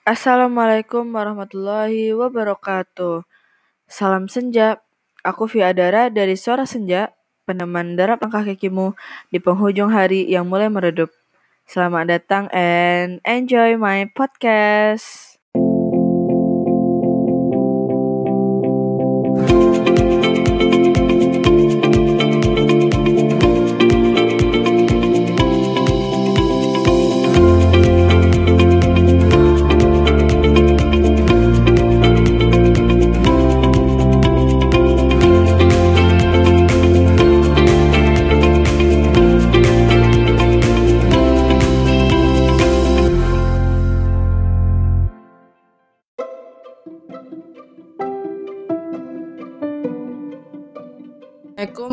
Assalamualaikum warahmatullahi wabarakatuh. Salam senja. Aku Via Adara dari Suara Senja, peneman derap langkah kakimu di penghujung hari yang mulai meredup. Selamat datang and enjoy my podcast.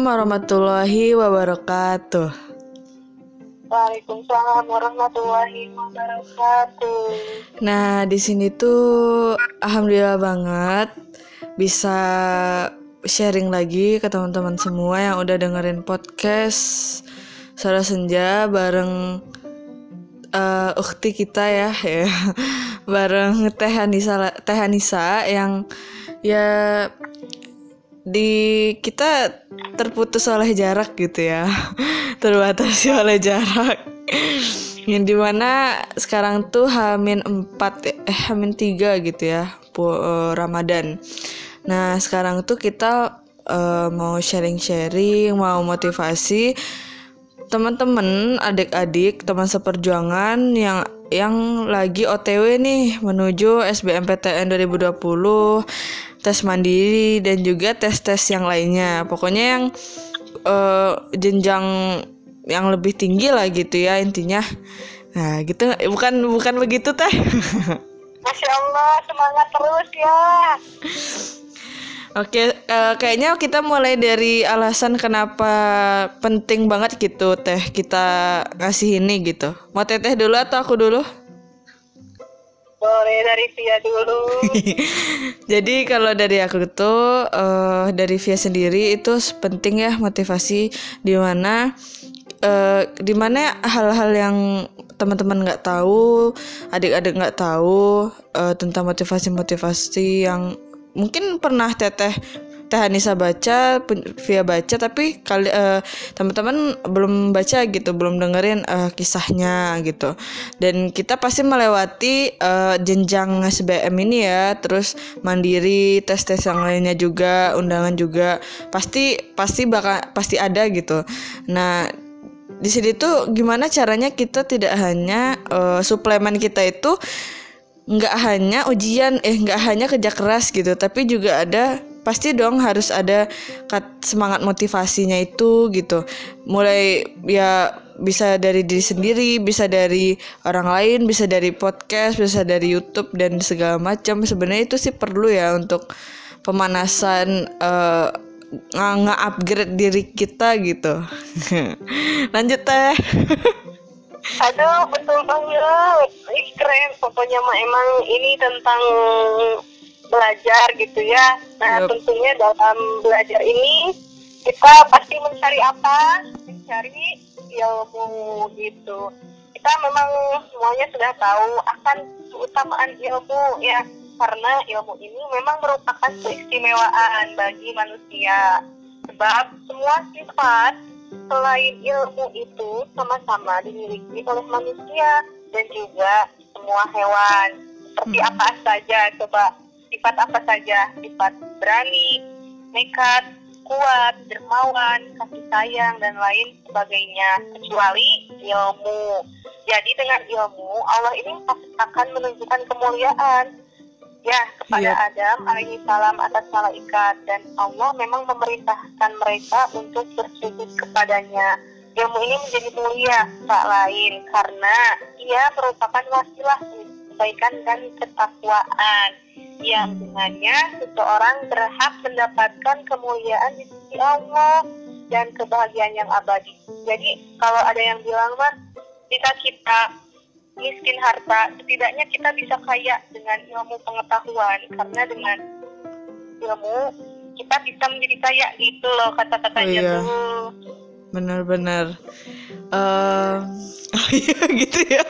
Warahmatullahi wabarakatuh. Waalaikumsalam warahmatullahi wabarakatuh. Nah, di sini tuh alhamdulillah banget bisa sharing lagi ke teman-teman semua yang udah dengerin podcast Suara Senja bareng uh, ukti kita ya, ya. bareng Teh Anissa, Teh Anissa yang ya di kita terputus oleh jarak gitu ya. Terbatasi oleh jarak. Yang di mana sekarang tuh Hamin 4 eh Hamin 3 gitu ya pu, uh, Ramadan. Nah sekarang tuh kita uh, mau sharing-sharing mau motivasi teman-teman adik-adik teman seperjuangan yang yang lagi OTW nih menuju SBMPTN 2020 tes mandiri dan juga tes-tes yang lainnya. Pokoknya yang uh, jenjang yang lebih tinggi lah gitu ya intinya. Nah, gitu bukan bukan begitu teh. Masya Allah, semangat terus ya. Oke, uh, kayaknya kita mulai dari alasan kenapa penting banget gitu teh kita ngasih ini gitu. Mau teteh dulu atau aku dulu? Boleh dari Via dulu. Jadi kalau dari aku tuh uh, dari Via sendiri itu penting ya motivasi di mana uh, di mana hal-hal yang teman-teman nggak tahu, adik-adik nggak tahu uh, tentang motivasi-motivasi yang mungkin pernah teteh Teh Anissa baca, via baca, tapi kali uh, teman-teman belum baca gitu, belum dengerin uh, kisahnya gitu. Dan kita pasti melewati uh, jenjang SBM ini ya, terus mandiri, tes-tes yang lainnya juga, undangan juga, pasti pasti bakal pasti ada gitu. Nah di sini tuh gimana caranya kita tidak hanya uh, suplemen kita itu nggak hanya ujian eh nggak hanya kerja keras gitu tapi juga ada pasti dong harus ada semangat motivasinya itu gitu. Mulai ya bisa dari diri sendiri bisa dari orang lain bisa dari podcast bisa dari YouTube dan segala macam. Sebenarnya itu sih perlu ya untuk pemanasan uh, nge-upgrade diri kita gitu. Lanjut teh. Aduh betul banget. Ih, keren. Pokoknya emang ini tentang belajar gitu ya. Nah yep. tentunya dalam belajar ini kita pasti mencari apa? Mencari ilmu gitu. Kita memang semuanya sudah tahu akan keutamaan ilmu ya karena ilmu ini memang merupakan keistimewaan bagi manusia sebab semua sifat selain ilmu itu sama-sama dimiliki oleh manusia dan juga semua hewan seperti hmm. apa saja coba sifat apa saja? Sifat berani nekat kuat dermawan kasih sayang dan lain sebagainya. Kecuali ilmu. Jadi dengan ilmu Allah ini akan menunjukkan kemuliaan. Ya kepada yeah. Adam alaihi salam atas malaikat dan Allah memang memerintahkan mereka untuk bersujud kepadanya. Ilmu ini menjadi mulia tak lain. Karena ia merupakan wasilah kebaikan dan ketakwaan yang dengannya seseorang berhak mendapatkan kemuliaan di sisi Allah dan kebahagiaan yang abadi. Jadi kalau ada yang bilang mas, jika kita miskin harta, setidaknya kita bisa kaya dengan ilmu pengetahuan karena dengan ilmu kita bisa menjadi kaya gitu loh kata-katanya oh, iya. tuh. Benar-benar. uh, oh iya gitu ya.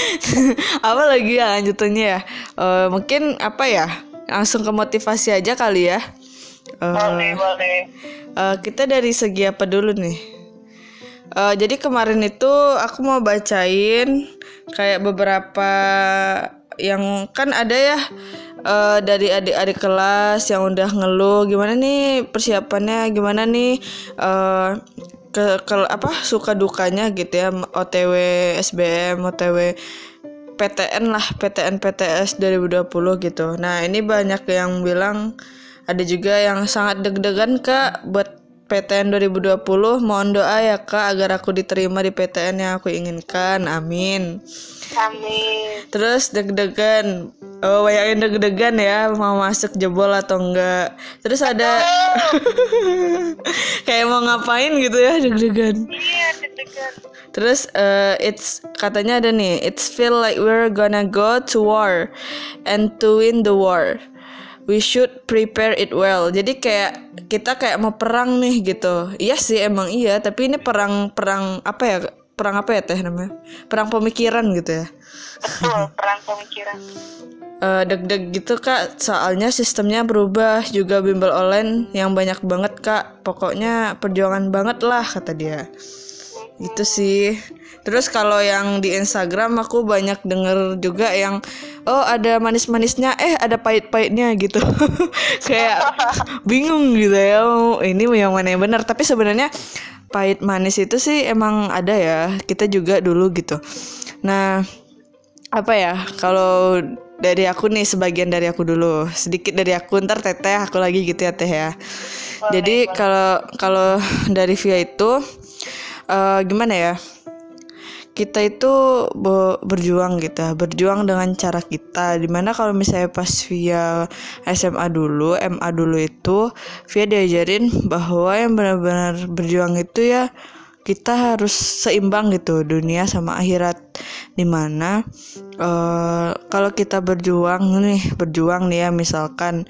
Apa lagi ya lanjutannya ya? Uh, mungkin apa ya? Langsung ke motivasi aja kali ya. Uh, boleh boleh. uh, kita dari segi apa dulu nih? Uh, jadi kemarin itu aku mau bacain kayak beberapa yang kan ada ya uh, dari adik-adik kelas yang udah ngeluh gimana nih persiapannya gimana nih uh, ke, ke apa suka dukanya gitu ya OTW SBM OTW PTN lah PTN PTS 2020 gitu. Nah ini banyak yang bilang ada juga yang sangat deg-degan kak buat PTN 2020 mohon doa ya kak agar aku diterima di PTN yang aku inginkan. Amin amin terus deg-degan oh bayangin deg-degan ya mau masuk jebol atau enggak terus ada kayak mau ngapain gitu ya deg-degan iya deg-degan Terus uh, it's katanya ada nih, it's feel like we're gonna go to war and to win the war we should prepare it well. Jadi kayak kita kayak mau perang nih gitu. Iya sih emang iya, tapi ini perang perang apa ya? Perang apa ya teh namanya? Perang pemikiran gitu ya. Betul, perang pemikiran. Uh, deg-deg gitu kak soalnya sistemnya berubah juga bimbel online yang banyak banget kak pokoknya perjuangan banget lah kata dia gitu sih. Terus kalau yang di Instagram aku banyak denger juga yang oh ada manis-manisnya. Eh ada pahit-pahitnya gitu. Kayak bingung gitu ya oh, ini yang mana yang benar? Tapi sebenarnya pahit manis itu sih emang ada ya. Kita juga dulu gitu. Nah apa ya kalau dari aku nih sebagian dari aku dulu sedikit dari aku ntar teteh aku lagi gitu ya teh ya. Jadi kalau kalau dari via itu uh, gimana ya? Kita itu berjuang gitu berjuang dengan cara kita. Di mana kalau misalnya pas via SMA dulu MA dulu itu via diajarin bahwa yang benar-benar berjuang itu ya kita harus seimbang gitu dunia sama akhirat. Di mana uh, kalau kita berjuang nih berjuang nih ya misalkan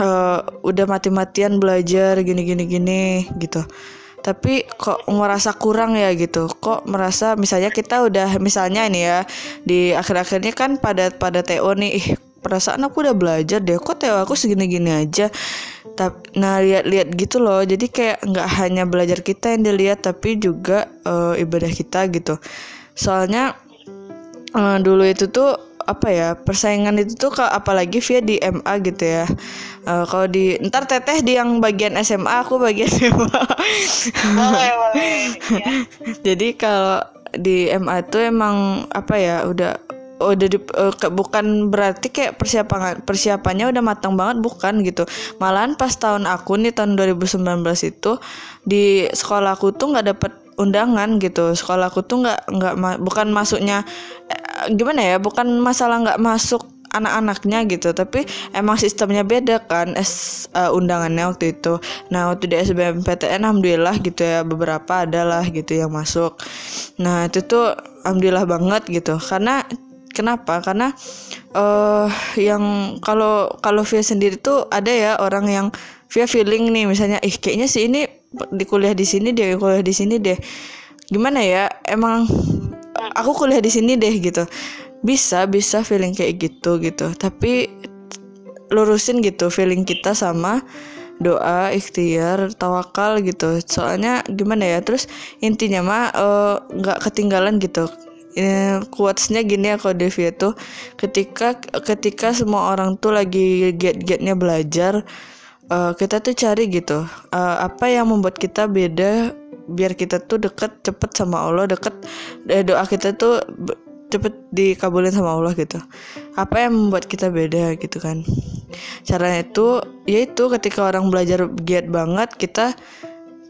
uh, udah mati-matian belajar gini gini gini gitu tapi kok merasa kurang ya gitu? Kok merasa misalnya kita udah misalnya ini ya di akhir-akhirnya kan pada pada TO nih. Ih perasaan aku udah belajar deh. Kok TO aku segini-gini aja? Tapi nah lihat-lihat gitu loh. Jadi kayak nggak hanya belajar kita yang dilihat tapi juga uh, ibadah kita gitu. Soalnya uh, dulu itu tuh apa ya persaingan itu tuh apalagi via di MA gitu ya. Uh, kalau di ntar teteh di yang bagian SMA aku bagian SMA boleh boleh ya. jadi kalau di MA itu emang apa ya udah udah di, uh, bukan berarti kayak persiapan persiapannya udah matang banget bukan gitu. Malahan pas tahun aku nih tahun 2019 itu di sekolah aku tuh nggak dapet undangan gitu. Sekolah aku tuh nggak nggak bukan masuknya gimana ya bukan masalah nggak masuk anak-anaknya gitu tapi emang sistemnya beda kan es uh, undangannya waktu itu. Nah waktu di SBMPTN alhamdulillah gitu ya beberapa adalah gitu yang masuk. Nah itu tuh alhamdulillah banget gitu karena kenapa? Karena uh, yang kalau kalau via sendiri tuh ada ya orang yang via feeling nih misalnya ih kayaknya sih ini di kuliah di sini deh kuliah di sini deh. Gimana ya emang aku kuliah di sini deh gitu. Bisa bisa feeling kayak gitu gitu. Tapi lurusin gitu feeling kita sama doa ikhtiar tawakal gitu. Soalnya gimana ya terus intinya mah eh, nggak uh, ketinggalan gitu. Quotesnya gini ya kalau Devi itu. Ketika ketika semua orang tuh lagi get-getnya belajar uh, kita tuh cari gitu uh, apa yang membuat kita beda biar kita tuh deket cepet sama Allah deket eh, doa kita tuh cepet dikabulin sama Allah gitu. Apa yang membuat kita beda gitu kan? Caranya itu yaitu ketika orang belajar giat banget kita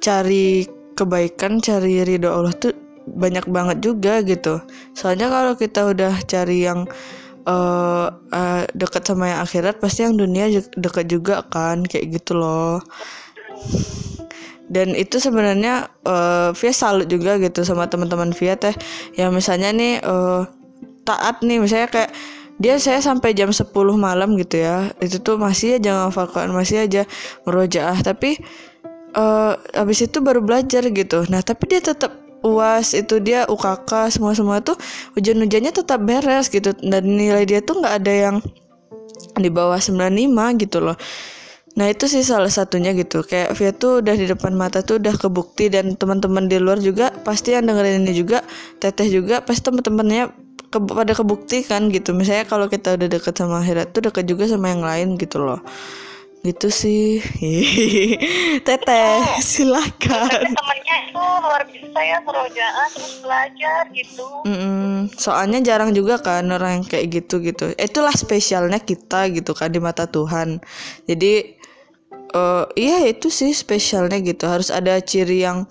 cari kebaikan cari ridho Allah tuh banyak banget juga gitu. Soalnya kalau kita udah cari yang uh, uh, dekat sama yang akhirat pasti yang dunia dekat juga kan kayak gitu loh dan itu sebenarnya uh, Via salut juga gitu sama teman-teman Via teh. Yang misalnya nih uh, taat nih misalnya kayak dia saya sampai jam 10 malam gitu ya. Itu tuh masih aja ngafal masih aja merojaah. Tapi uh, habis itu baru belajar gitu. Nah tapi dia tetap uas itu dia UKK semua semua tuh ujian-ujiannya tetap beres gitu. Dan nilai dia tuh nggak ada yang di bawah 95 gitu loh Nah itu sih salah satunya gitu Kayak Via tuh udah di depan mata tuh udah kebukti Dan teman-teman di luar juga Pasti yang dengerin ini juga Teteh juga Pasti teman-temannya ke, pada kebukti kan gitu Misalnya kalau kita udah deket sama akhirat tuh deket juga sama yang lain gitu loh Gitu sih Teteh silakan temennya itu luar biasa ya terus belajar gitu Mm-mm. Soalnya jarang juga kan orang yang kayak gitu gitu. Itulah spesialnya kita gitu kan di mata Tuhan. Jadi eh iya itu sih spesialnya gitu. Harus ada ciri yang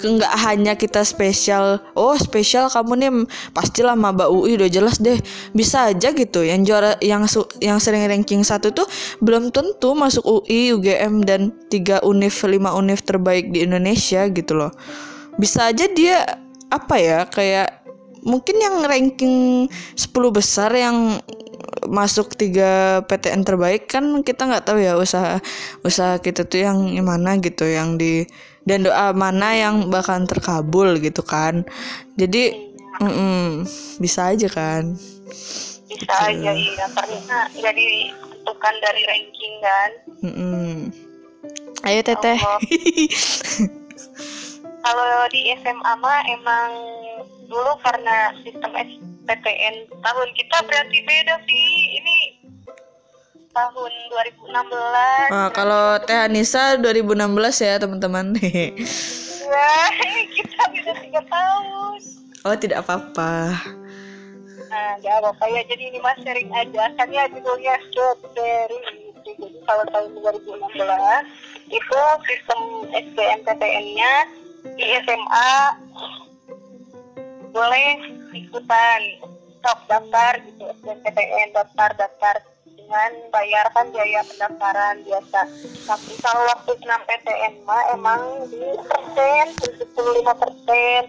nggak hanya kita spesial. Oh spesial kamu nih pastilah maba UI udah jelas deh. Bisa aja gitu. Yang juara yang su- yang sering ranking satu tuh belum tentu masuk UI, UGM dan tiga univ lima univ terbaik di Indonesia gitu loh. Bisa aja dia apa ya kayak mungkin yang ranking 10 besar yang masuk tiga PTN terbaik kan kita nggak tahu ya usaha usaha kita tuh yang mana gitu yang di dan doa mana yang bakal terkabul gitu kan. Jadi mm-mm, bisa aja kan. Bisa aja iya karena nggak ditentukan dari ranking kan. Mm-mm. ayo teteh. Kalau di SMA mah emang dulu karena sistem SPTN tahun kita berarti beda sih. Ini tahun 2016 Nah, kalau Teh Anissa 2016 ya teman-teman. Ya kita beda tiga tahun. Oh tidak apa-apa. Nah gak apa-apa ya. Jadi ini mas sharing aja. Kan ya judulnya strawberry jadi kalau tahun 2016 itu sistem SBMPTN nya di SMA boleh ikutan stok daftar gitu SBMPTN daftar daftar. Dengan bayarkan biaya pendaftaran biasa. Tapi kalau waktu senam PTN mah emang di persen 75 persen.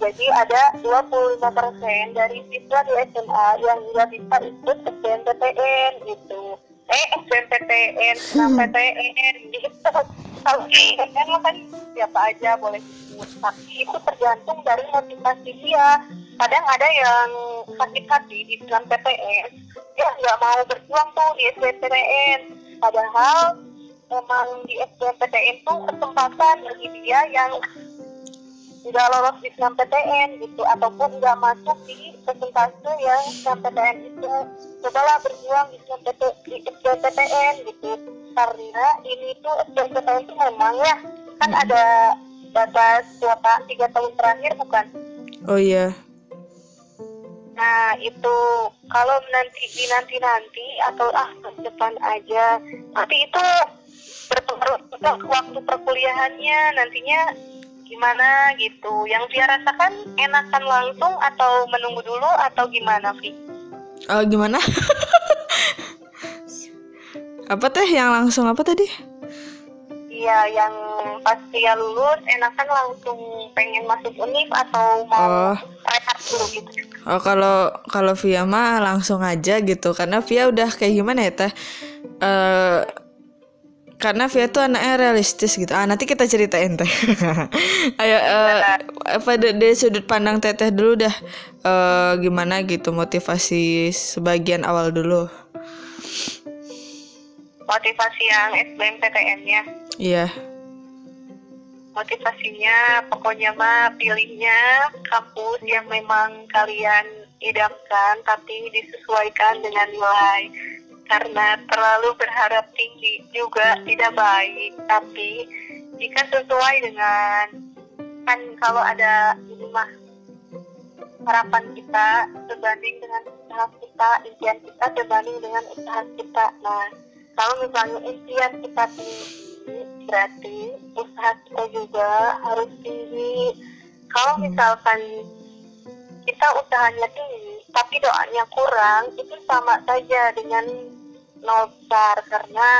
Jadi ada 25 persen dari siswa di SMA yang nggak bisa ikut SBMPTN gitu eh SBMPTN senam PTN gitu. Kalau PTN mah kan siapa aja boleh ikut. Tapi itu tergantung dari motivasi dia. Kadang ada yang sakit hati di dalam PTN dia nggak mau berjuang tuh di SBMPTN padahal memang di SBMPTN tuh kesempatan bagi dia yang nggak lolos di SNMPTN gitu ataupun nggak masuk di presentase yang SNMPTN itu. Cobalah berjuang di SNMPT di SBMPTN gitu karena ini tuh SBMPTN itu memang ya kan ada batas kuota tiga tahun terakhir bukan? Oh iya. Nah itu kalau nanti di nanti nanti atau ah depan aja, tapi itu berpengaruh ke waktu perkuliahannya nantinya gimana gitu. Yang dia rasakan enakan langsung atau menunggu dulu atau gimana, Vi? Oh gimana? apa teh yang langsung apa tadi? Iya, yang pas dia lulus enakan langsung pengen masuk univ atau mau Oh. rehat dulu gitu. Oh kalau kalau Via mah langsung aja gitu karena Via udah kayak gimana ya teh? Eh karena Via tuh anaknya realistis gitu. Ah nanti kita ceritain teh. Ayo eh, apa dari, sudut pandang teteh dulu dah eh gimana gitu motivasi sebagian awal dulu. Motivasi yang SBMPTN-nya. Iya. motivasinya pokoknya mah pilihnya kampus yang memang kalian idamkan tapi disesuaikan dengan nilai karena terlalu berharap tinggi juga tidak baik. Tapi jika sesuai dengan kan kalau ada ini mah harapan kita sebanding dengan usaha kita impian kita sebanding dengan usaha kita. Nah kalau misalnya impian kita tinggi berarti usaha kita juga harus tinggi. Kalau misalkan kita usahanya tinggi tapi doanya kurang itu sama saja dengan nol besar karena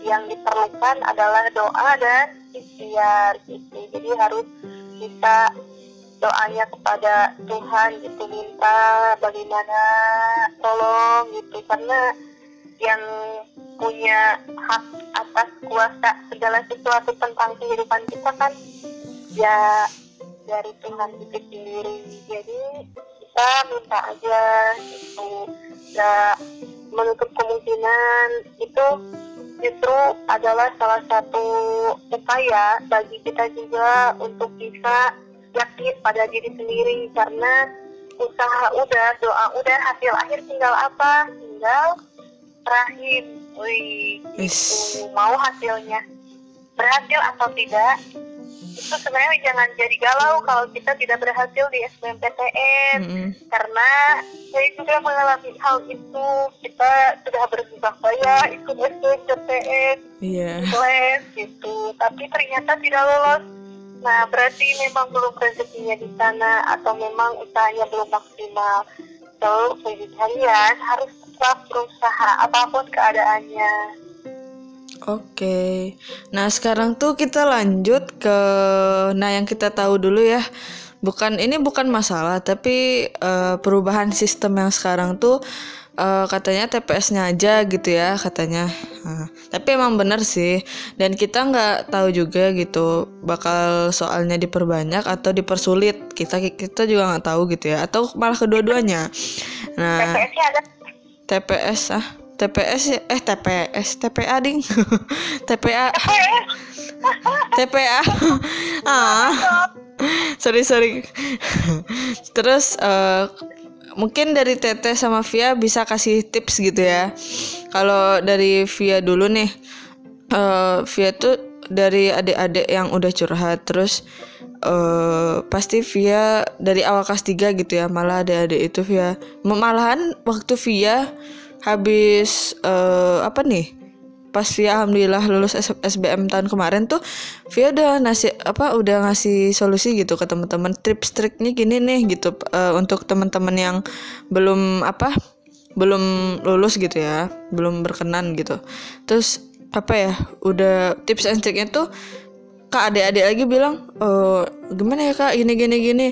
yang diperlukan adalah doa dan ikhtiar gitu. Jadi harus kita doanya kepada Tuhan gitu minta bagaimana tolong gitu. Karena yang punya hak atas kuasa segala sesuatu tentang kehidupan kita kan ya dari Tuhan itu sendiri. Jadi kita minta aja itu nggak menutup kemungkinan itu justru adalah salah satu upaya bagi kita juga untuk bisa yakin pada diri sendiri karena usaha udah doa udah hasil akhir tinggal apa? Tinggal terakhir. Wih mau hasilnya berhasil atau tidak itu sebenarnya jangan jadi galau kalau kita tidak berhasil di SBMPTN mm -hmm. karena saya juga mengalami hal itu. Kita sudah bersusah payah ikut SBMPTN yeah. les gitu. Tapi ternyata tidak lolos. Nah berarti memang belum rezekinya di sana atau memang usahanya belum maksimal. So bagi kalian harus tetap berusaha apa pun keadaannya Oke, nah sekarang tuh kita lanjut ke, nah yang kita tahu dulu ya, bukan ini bukan masalah, tapi uh, perubahan sistem yang sekarang tuh uh, katanya TPS-nya aja gitu ya katanya. Nah, tapi emang bener sih, dan kita nggak tahu juga gitu bakal soalnya diperbanyak atau dipersulit. Kita kita juga nggak tahu gitu ya, atau malah kedua-duanya. Nah, TPS ada. TPS ah TPS ya? Eh TPS TPA ding. TPA TPA ah. Sorry sorry. Terus uh, mungkin dari Tete sama Via bisa kasih tips gitu ya. Kalau dari Via dulu nih uh, Via tuh dari adik-adik yang udah curhat. Terus uh, pasti Via dari awal kelas 3 gitu ya malah adik-adik itu Via. Malahan waktu Via habis uh, apa nih pas Via alhamdulillah lulus SBM tahun kemarin tuh Via udah ngasih apa udah ngasih solusi gitu ke teman-teman tips triknya gini nih gitu uh, untuk teman-teman yang belum apa belum lulus gitu ya belum berkenan gitu. Terus apa ya udah tips and triknya tuh kak adik-adik lagi bilang oh gimana ya kak gini gini gini.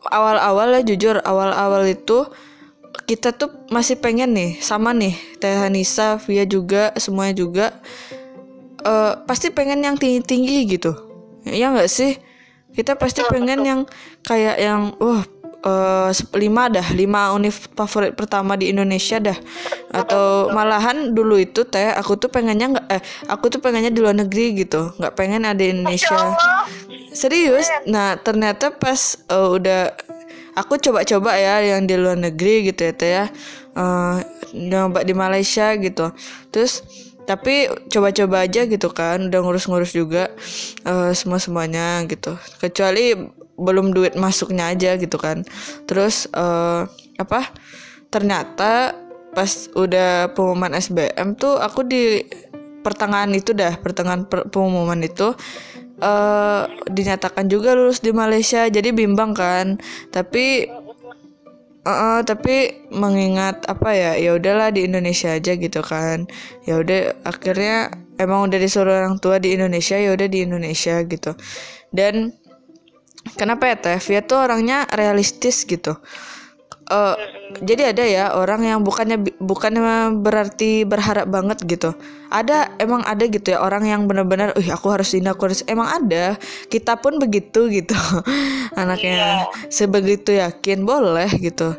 Awal-awal ya jujur awal-awal itu kita tuh masih pengen nih sama nih Teh Hanisa, Via juga semuanya juga uh, pasti pengen yang tinggi tinggi gitu. Ya nggak sih? Kita pasti pengen yang kayak yang wah uh, lima dah lima univ favorit pertama di Indonesia dah. Atau malahan dulu itu teh aku tuh pengennya nggak eh aku tuh pengennya di luar negeri gitu. Nggak pengen ada di Indonesia. Serius? Nah ternyata pas uh, udah aku coba-coba ya yang di luar negeri gitu ya teh ya. Uh, di Malaysia gitu. Terus tapi coba-coba aja gitu kan udah ngurus-ngurus juga uh, semua semuanya gitu. Kecuali belum duit masuknya aja gitu kan. Terus uh, apa ternyata pas udah pengumuman SBM tuh aku di pertengahan itu dah pertengahan per pengumuman itu uh, dinyatakan juga lulus di Malaysia jadi bimbang kan. Tapi uh, tapi mengingat apa ya ya udahlah di Indonesia aja gitu kan. Ya udah akhirnya emang udah disuruh orang tua di Indonesia ya udah di Indonesia gitu. Dan kenapa ya Teh Via tuh orangnya realistis gitu uh, jadi ada ya orang yang bukannya bukannya berarti berharap banget gitu. Ada emang ada gitu ya orang yang benar-benar uh aku harus ini aku harus emang ada. Kita pun begitu gitu. Anaknya yeah. sebegitu yakin boleh gitu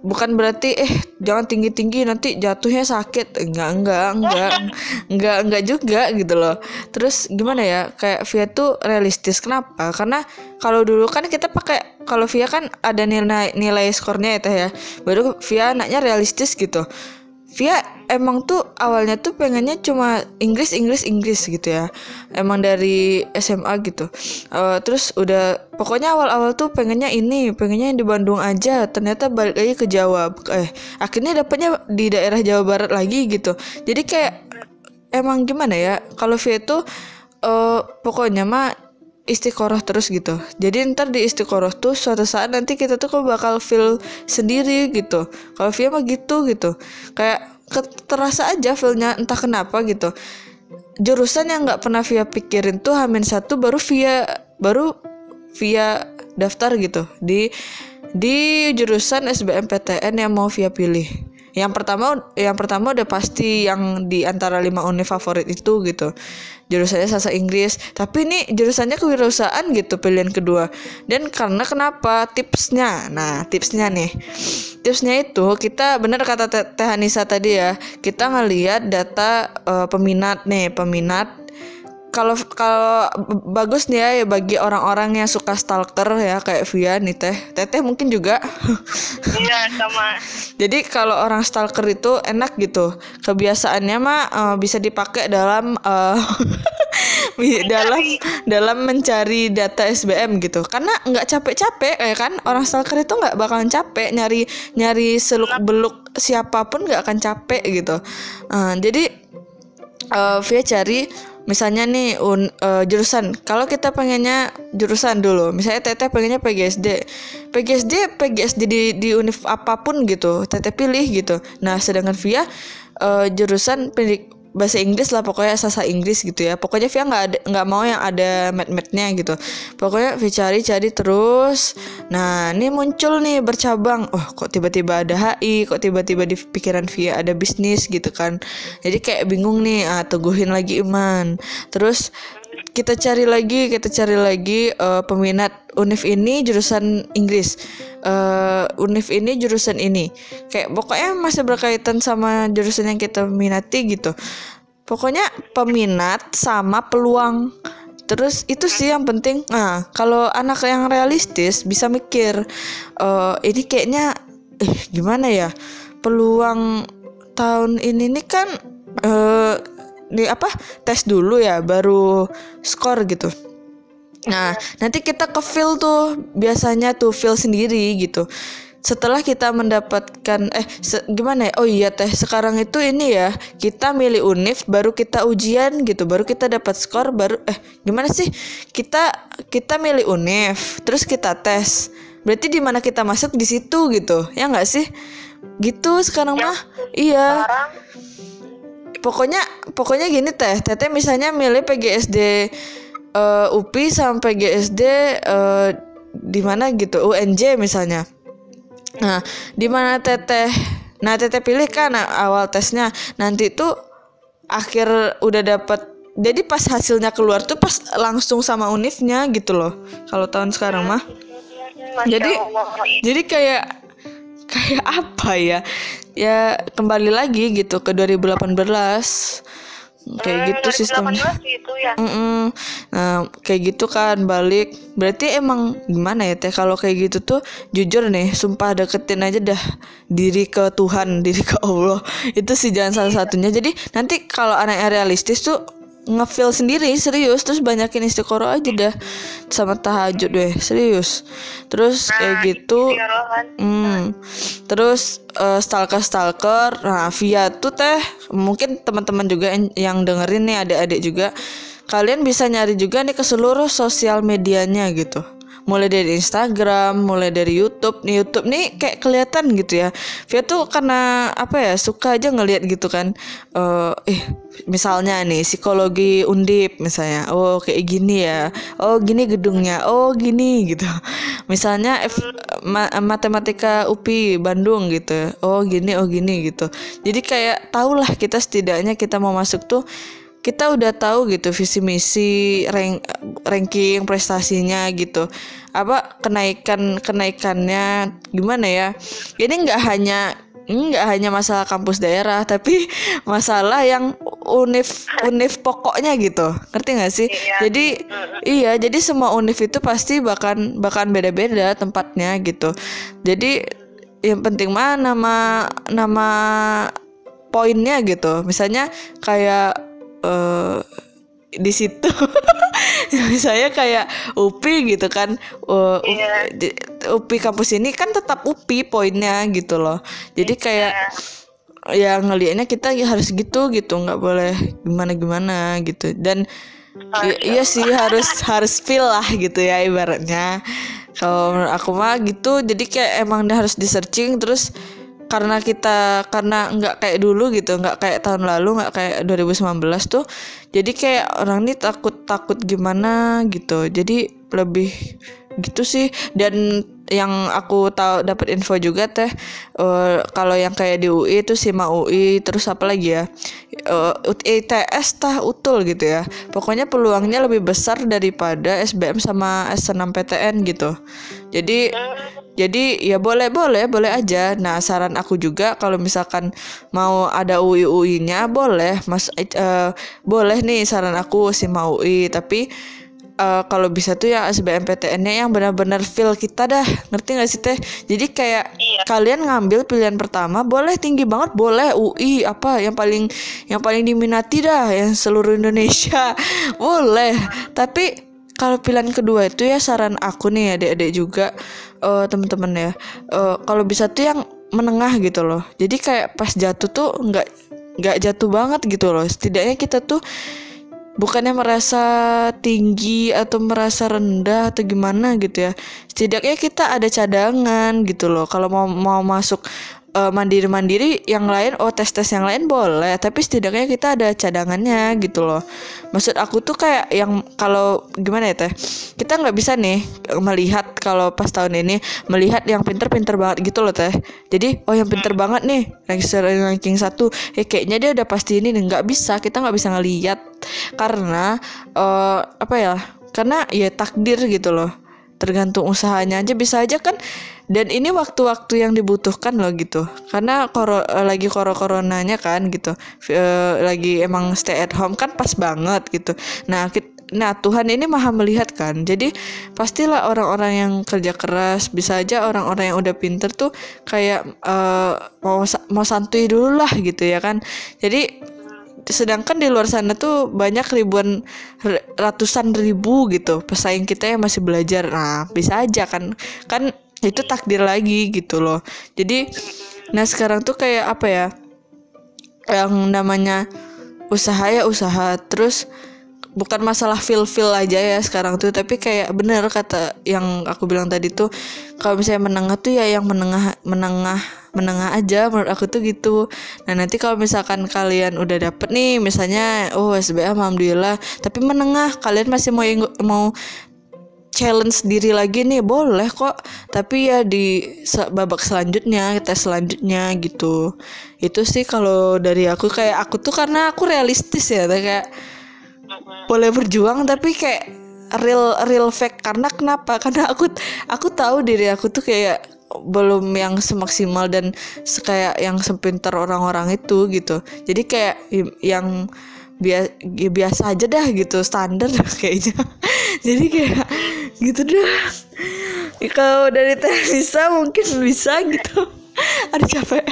bukan berarti eh jangan tinggi tinggi nanti jatuhnya sakit. Enggak enggak enggak enggak enggak juga gitu loh. Terus gimana ya kayak Via tuh realistis. Kenapa? Karena kalau dulu kan kita pakai kalau Via kan ada nilai nilai skornya ya teh ya. Baru Via anaknya realistis gitu Via emang tuh awalnya tuh pengennya cuma Inggris Inggris Inggris gitu ya. Emang dari SMA gitu. Uh, terus udah pokoknya awal-awal tuh pengennya ini pengennya di Bandung aja. Ternyata balik lagi ke Jawa. Eh akhirnya dapetnya di daerah Jawa Barat lagi gitu. Jadi kayak emang gimana ya? Kalau Via tuh uh, pokoknya mah istiqoroh terus gitu. Jadi ntar di istiqoroh tuh suatu saat nanti kita tuh kok bakal feel sendiri gitu. Kalau Via mah gitu gitu. Kayak terasa aja feelnya entah kenapa gitu. Jurusan yang nggak pernah Via pikirin tuh Hamin satu baru Via baru Via daftar gitu. Di di jurusan SBMPTN yang mau Via pilih. Yang pertama yang pertama udah pasti yang di antara lima univ favorit itu gitu jurusannya sasa Inggris. Tapi ini jurusannya kewirausahaan gitu pilihan kedua. Dan karena kenapa? Tipsnya. Nah tipsnya nih. Tipsnya itu kita bener kata Teh Anissa tadi ya kita ngelihat data uh, peminat nih peminat kalau kalau bagus nih ya, ya bagi orang-orang yang suka stalker ya kayak Via nih teh. Teteh mungkin juga. Iya sama. Jadi kalau orang stalker itu enak gitu. Kebiasaannya mah uh, bisa dipakai dalam uh, dalam dalam mencari data SBM gitu. Karena nggak capek-capek ya kan? Orang stalker itu nggak bakalan capek nyari nyari seluk beluk siapa pun nggak akan capek gitu. Uh, jadi uh, Via cari misalnya nih un, uh, jurusan. Kalau kita pengennya jurusan dulu misalnya teteh pengennya PGSD PGSD PGSD di di univ apa pun gitu teteh pilih gitu. Nah sedangkan via uh, jurusan pendik bahasa Inggris lah pokoknya sasa Inggris gitu ya. Pokoknya Via nggak ada nggak mau yang ada mat-matnya gitu. Pokoknya Via cari cari terus. Nah ini muncul nih bercabang. Oh kok tiba-tiba ada HI kok tiba-tiba di pikiran Via ada bisnis gitu kan. Jadi kayak bingung nih ah teguhin lagi iman. Terus kita cari lagi kita cari lagi uh, peminat univ ini jurusan Inggris. Uh, univ ini jurusan ini. Kayak pokoknya masih berkaitan sama jurusan yang kita minati gitu. Pokoknya peminat sama peluang. Terus itu sih yang penting. Nah kalau anak yang realistis bisa mikir uh, ini kayaknya eh gimana ya? Peluang tahun ini nih kan uh, di apa tes dulu ya baru skor gitu. Nah nanti kita ke feel tuh biasanya tuh feel sendiri gitu. Setelah kita mendapatkan eh se, gimana ya? Oh iya teh sekarang itu ini ya kita milih univ baru kita ujian gitu baru kita dapat skor baru eh gimana sih? Kita kita milih univ terus kita tes. Berarti di mana kita masuk di situ gitu ya nggak sih? Gitu sekarang ya, mah? Iya pokoknya pokoknya gini teh. Teteh misalnya milih PGSD uh, eh, UPI sama PGSD uh, eh, di mana gitu? UNJ misalnya. Nah di mana teteh? Nah teteh pilih kan awal tesnya. Nanti tuh akhir udah dapet. Jadi pas hasilnya keluar tuh pas langsung sama univnya gitu loh kalau tahun sekarang mah. Jadi jadi kayak kayak apa ya? Ya kembali lagi gitu ke 2018 kayak hmm, gitu sistemnya. itu ya. Mm -mm. nah kayak gitu kan balik. Berarti emang gimana ya teh? Kalau kayak gitu tuh jujur nih sumpah deketin aja dah diri ke Tuhan diri ke Allah. Itu sih jangan salah satunya. Jadi nanti kalau anak yang realistis tuh ngefeel sendiri serius. Terus banyakin istiqoroh aja dah sama tahajud deh serius. Terus nah, kayak gitu hmm, terus uh, stalker stalker nah via tuh teh mungkin teman-teman juga yang dengerin nih adik-adik juga kalian bisa nyari juga nih ke seluruh sosial medianya gitu mulai dari Instagram, mulai dari YouTube. Nih YouTube nih kayak kelihatan gitu ya. Via tuh karena apa ya suka aja ngelihat gitu kan. Uh, eh misalnya nih psikologi undip misalnya. Oh kayak gini ya. Oh gini gedungnya. Oh gini gitu. Misalnya F, ma matematika UPI Bandung gitu. Oh gini oh gini gitu. Jadi kayak tahulah kita setidaknya kita mau masuk tuh kita udah tahu gitu visi misi rank, ranking prestasinya gitu. Apa kenaikan kenaikannya gimana ya? Ini nggak hanya nggak hanya masalah kampus daerah tapi masalah yang univ univ pokoknya gitu. Ngerti nggak sih? Iya. jadi iya jadi semua univ itu pasti bahkan bahkan beda-beda tempatnya gitu. Jadi yang penting mana nama nama poinnya gitu. Misalnya kayak uh, di situ saya kayak UPI gitu kan uh, yeah. UPI, UPI kampus ini kan tetap UPI poinnya gitu loh jadi iya. kayak yeah. ya ngelihatnya kita ya harus gitu gitu nggak boleh gimana gimana gitu dan oh, iya sih harus harus feel lah gitu ya ibaratnya kalau aku mah gitu jadi kayak emang harus di searching terus karena kita karena nggak kayak dulu gitu nggak kayak tahun lalu nggak kayak 2019 tuh jadi kayak orang ini takut takut gimana gitu. Jadi lebih gitu sih. Dan yang aku tahu dapat info juga teh uh, kalau yang kayak di UI itu SIMA UI terus apa lagi ya uh, ITS tah utul gitu ya. Pokoknya peluangnya lebih besar daripada SBM sama S6PTN gitu. Jadi jadi ya boleh boleh boleh aja. Nah saran aku juga kalau misalkan mau ada UI UI nya boleh. Mas uh, boleh nih saran aku SIMA UI tapi uh, kalau bisa tuh yang SBMPTN-nya yang benar-benar feel kita dah. Ngerti gak sih teh? Jadi kayak iya. kalian ngambil pilihan pertama boleh tinggi banget boleh UI apa yang paling yang paling diminati dah yang seluruh Indonesia. Boleh. Tapi kalau pilihan kedua itu ya saran aku nih adik-adik juga uh, temen-temen ya uh, kalau bisa tuh yang menengah gitu loh. Jadi kayak pas jatuh tuh nggak nggak jatuh banget gitu loh. Setidaknya kita tuh bukannya merasa tinggi atau merasa rendah atau gimana gitu ya. Setidaknya kita ada cadangan gitu loh. Kalau mau mau masuk uh, mandiri-mandiri yang lain oh tes-tes yang lain boleh tapi setidaknya kita ada cadangannya gitu loh. Maksud aku tuh kayak yang kalau gimana ya teh? Kita nggak bisa nih melihat kalau pas tahun ini melihat yang pinter-pinter banget gitu loh teh. Jadi oh yang pinter banget nih ranking ranking satu. Eh kayaknya dia udah pasti ini nggak bisa kita nggak bisa ngelihat. Karena uh, apa ya karena ya takdir gitu loh. Tergantung usahanya aja bisa aja kan dan ini waktu-waktu yang dibutuhkan loh gitu. Karena koro, eh, lagi koro coronanya kan gitu. E, lagi emang stay at home kan pas banget gitu. Nah kita, Nah Tuhan ini maha melihat kan. Jadi pastilah orang-orang yang kerja keras Bisa aja orang-orang yang udah pinter tuh Kayak uh, mau mau santuy dulu lah gitu ya kan. Jadi sedangkan di luar sana tuh banyak ribuan ratusan ribu gitu pesaing kita yang masih belajar. Nah bisa aja kan. Kan itu takdir lagi gitu loh. Jadi nah sekarang tuh kayak apa ya? Yang namanya usaha ya usaha. Terus bukan masalah feel feel aja ya sekarang tuh tapi kayak bener kata yang aku bilang tadi tuh kalau misalnya menengah tuh ya yang menengah menengah menengah aja menurut aku tuh gitu. Nah nanti kalau misalkan kalian udah dapet nih misalnya oh SBM alhamdulillah tapi menengah kalian masih mau mau challenge diri lagi nih boleh kok. Tapi ya di babak selanjutnya tes selanjutnya gitu. Itu sih kalau dari aku kayak aku tuh karena aku realistis ya kayak boleh berjuang tapi kayak real real fact. Karena kenapa? Karena aku aku tahu diri aku tuh kayak belum yang semaksimal dan kayak yang sepinter orang-orang itu gitu. Jadi kayak yang biasa ya biasa aja dah gitu standar kayaknya. Jadi kayak gitu dah. Kalau dari teh bisa mungkin bisa gitu. Ada capek.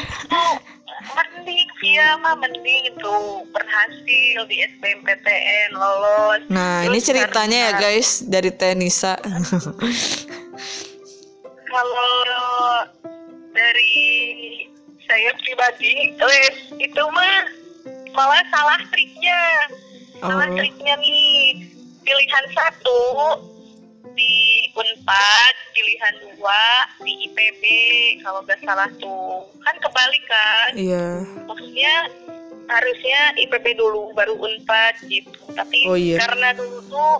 Mending via mah mending itu berhasil di SBMPTN lolos. Nah Terus ini ceritanya ya guys dari Tenisa kalau dari saya pribadi itu mah malah salah triknya salah oh. triknya nih pilihan satu di Unpad, pilihan dua di IPB kalau nggak salah tuh kan kebalik kan? Iya. Maksudnya harusnya IPB dulu baru Unpad gitu. Tapi oh, iya. karena dulu tuh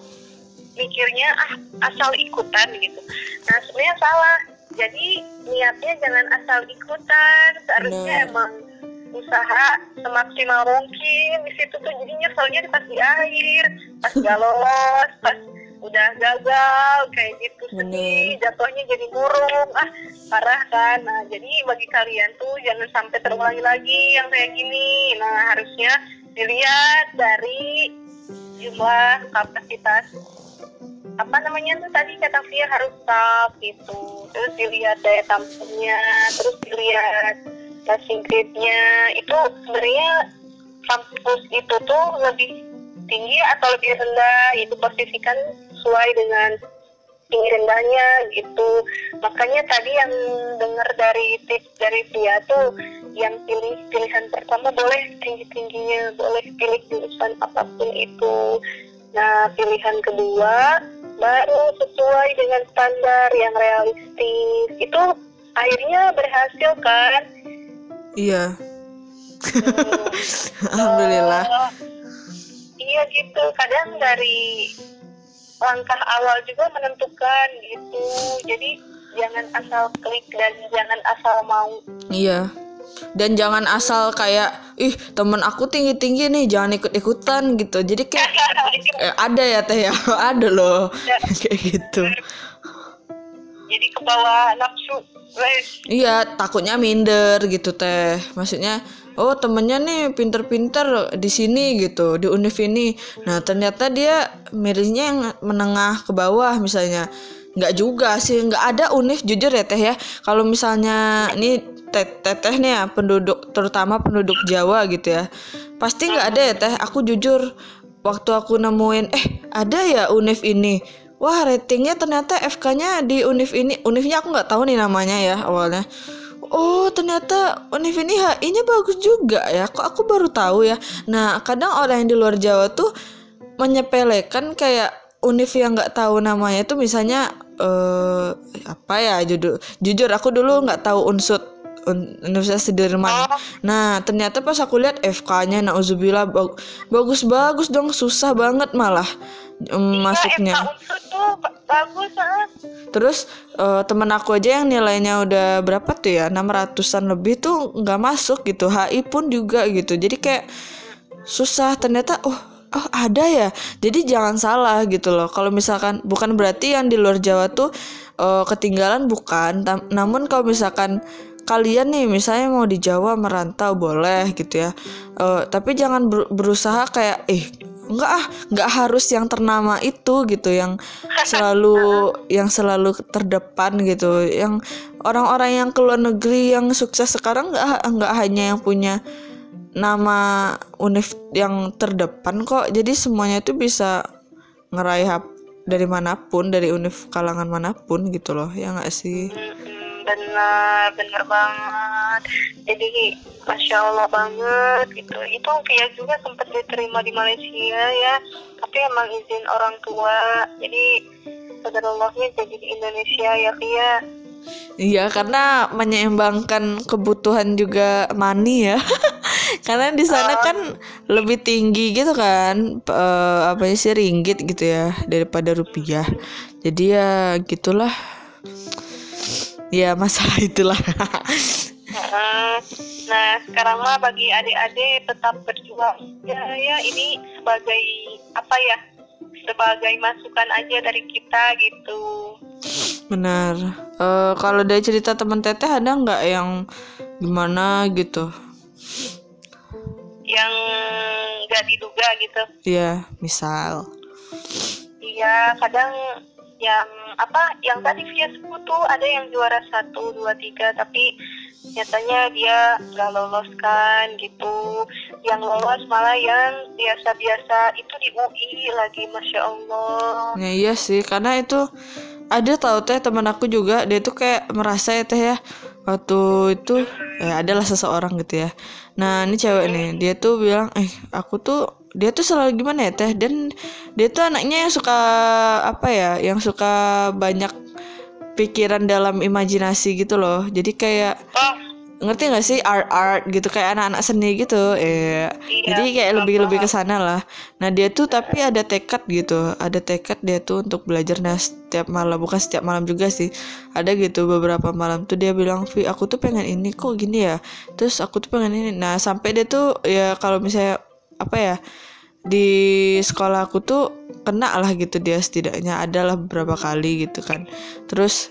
mikirnya ah asal ikutan gitu. Nah sebenarnya salah. Jadi niatnya jangan asal ikutan. Seharusnya nah. emang usaha semaksimal mungkin. Di situ tuh jadi nyeselnya pas di akhir pas gak lolos pas udah gagal kayak gitu sedih jatuhnya jadi murung ah parah kan. Nah jadi bagi kalian tuh jangan sampai terulangi lagi yang kayak gini. Nah harusnya dilihat dari jumlah kapasitas apa namanya tuh tadi kata Fia harus stop gitu. Terus dilihat daya tampungnya terus dilihat passing grade-nya itu sebenarnya kampus itu tuh lebih tinggi atau lebih rendah? Itu posisikan sesuai dengan tinggi rendahnya gitu. Makanya tadi yang dengar dari tips dari Via tuh yang pilih pilihan pertama boleh tinggi tingginya boleh pilih jurusan apa pun itu. Nah pilihan kedua baru sesuai dengan standar yang realistis. Itu akhirnya berhasil kan iya. Hmm. alhamdulillah. Uh, iya gitu. Kadang dari langkah awal juga menentukan gitu. Jadi jangan asal klik dan jangan asal mau. Iya. Dan jangan asal kayak ih temen aku tinggi tinggi nih jangan ikut ikutan gitu. Jadi kayak eh, ada ya teh ya? Ada loh. Kayak gitu jadi ke bawah nafsu wes iya takutnya minder gitu teh. Maksudnya oh temennya nih pinter-pinter di sini gitu di univ ini. Nah ternyata dia milihnya yang menengah ke bawah misalnya. Nggak juga sih nggak ada univ jujur ya teh ya. Kalau misalnya ini teteh nih ya penduduk terutama penduduk Jawa gitu ya. Pasti nggak ada ya teh. Aku jujur waktu aku nemuin eh ada ya univ ini wah ratingnya ternyata FK-nya di univ ini univnya aku nggak tahu nih namanya ya awalnya. Oh ternyata univ ini HI-nya bagus juga ya. Kok aku baru tahu ya? Nah kadang orang yang di luar Jawa tuh menyepelekan kayak univ yang nggak tahu namanya itu misalnya eh apa ya jujur jujur aku dulu nggak tahu unsut Universitas Sudirman. Nah, ternyata pas aku lihat FK-nya nauzubillah bagus-bagus dong, susah banget malah um, masuknya. bagus ah. Terus uh, temen aku aja yang nilainya udah berapa tuh ya? 600-an lebih tuh nggak masuk gitu. HI pun juga gitu. Jadi kayak susah. Ternyata oh oh ada ya? Jadi jangan salah gitu loh. Kalau misalkan bukan berarti yang di luar Jawa tuh uh, ketinggalan bukan. Namun kalau misalkan kalian nih misalnya mau di Jawa merantau boleh gitu ya. Uh, tapi jangan ber berusaha kayak eh enggak ah enggak harus yang ternama itu gitu yang selalu yang selalu terdepan gitu. Yang orang-orang yang keluar negeri yang sukses sekarang enggak enggak hanya yang punya nama univ yang terdepan kok. Jadi semuanya itu bisa ngeraih dari mana pun dari univ kalangan mana pun gitu loh ya nggak sih benar benar banget. Jadi masya allah banget gitu. Itu Via juga sempat diterima di Malaysia ya. Tapi emang izin orang tua. Jadi Allahnya jadi di Indonesia ya Via. Iya karena menyeimbangkan kebutuhan juga money ya. Karena di sana kan lebih tinggi gitu kan uh, apa sih ringgit gitu ya daripada rupiah. Jadi ya gitulah ya masalah itulah. Nah sekarang mah bagi adik-adik tetap berjuang. Ya ya ini sebagai apa ya sebagai masukan aja dari kita gitu. Benar. Uh, kalau dari cerita teman teteh ada nggak yang gimana gitu? Yang nggak diduga gitu? Iya misal. Iya kadang yang apa yang tadi via tuh ada yang juara satu dua tiga tapi nyatanya dia nggak lolos kan gitu. Yang lolos malah yang biasa-biasa itu di UI lagi masya Allah. Ya iya sih karena itu ada tau teh teman aku juga dia tuh kayak merasa ya teh ya waktu itu ya adalah seseorang gitu ya. Nah ini cewek nih dia tuh bilang eh aku tuh dia tuh selalu gimana ya teh? Dan dia tuh anaknya yang suka apa ya yang suka banyak pikiran dalam imajinasi gitu loh. Jadi kayak oh. ngerti gak sih? Art art gitu kayak anak-anak seni gitu. Eh iya, jadi kayak lebih lebih ke sana lah. Nah dia tuh tapi ada tekad gitu. Ada tekad dia tuh untuk belajar. Nah setiap malam bukan setiap malam juga sih. Ada gitu beberapa malam tuh dia bilang Vi aku tuh pengen ini kok gini ya. Terus aku tuh pengen ini. Nah sampai dia tuh ya kalau misalnya apa ya di sekolah aku tuh kena lah gitu dia setidaknya adalah beberapa kali gitu kan. Terus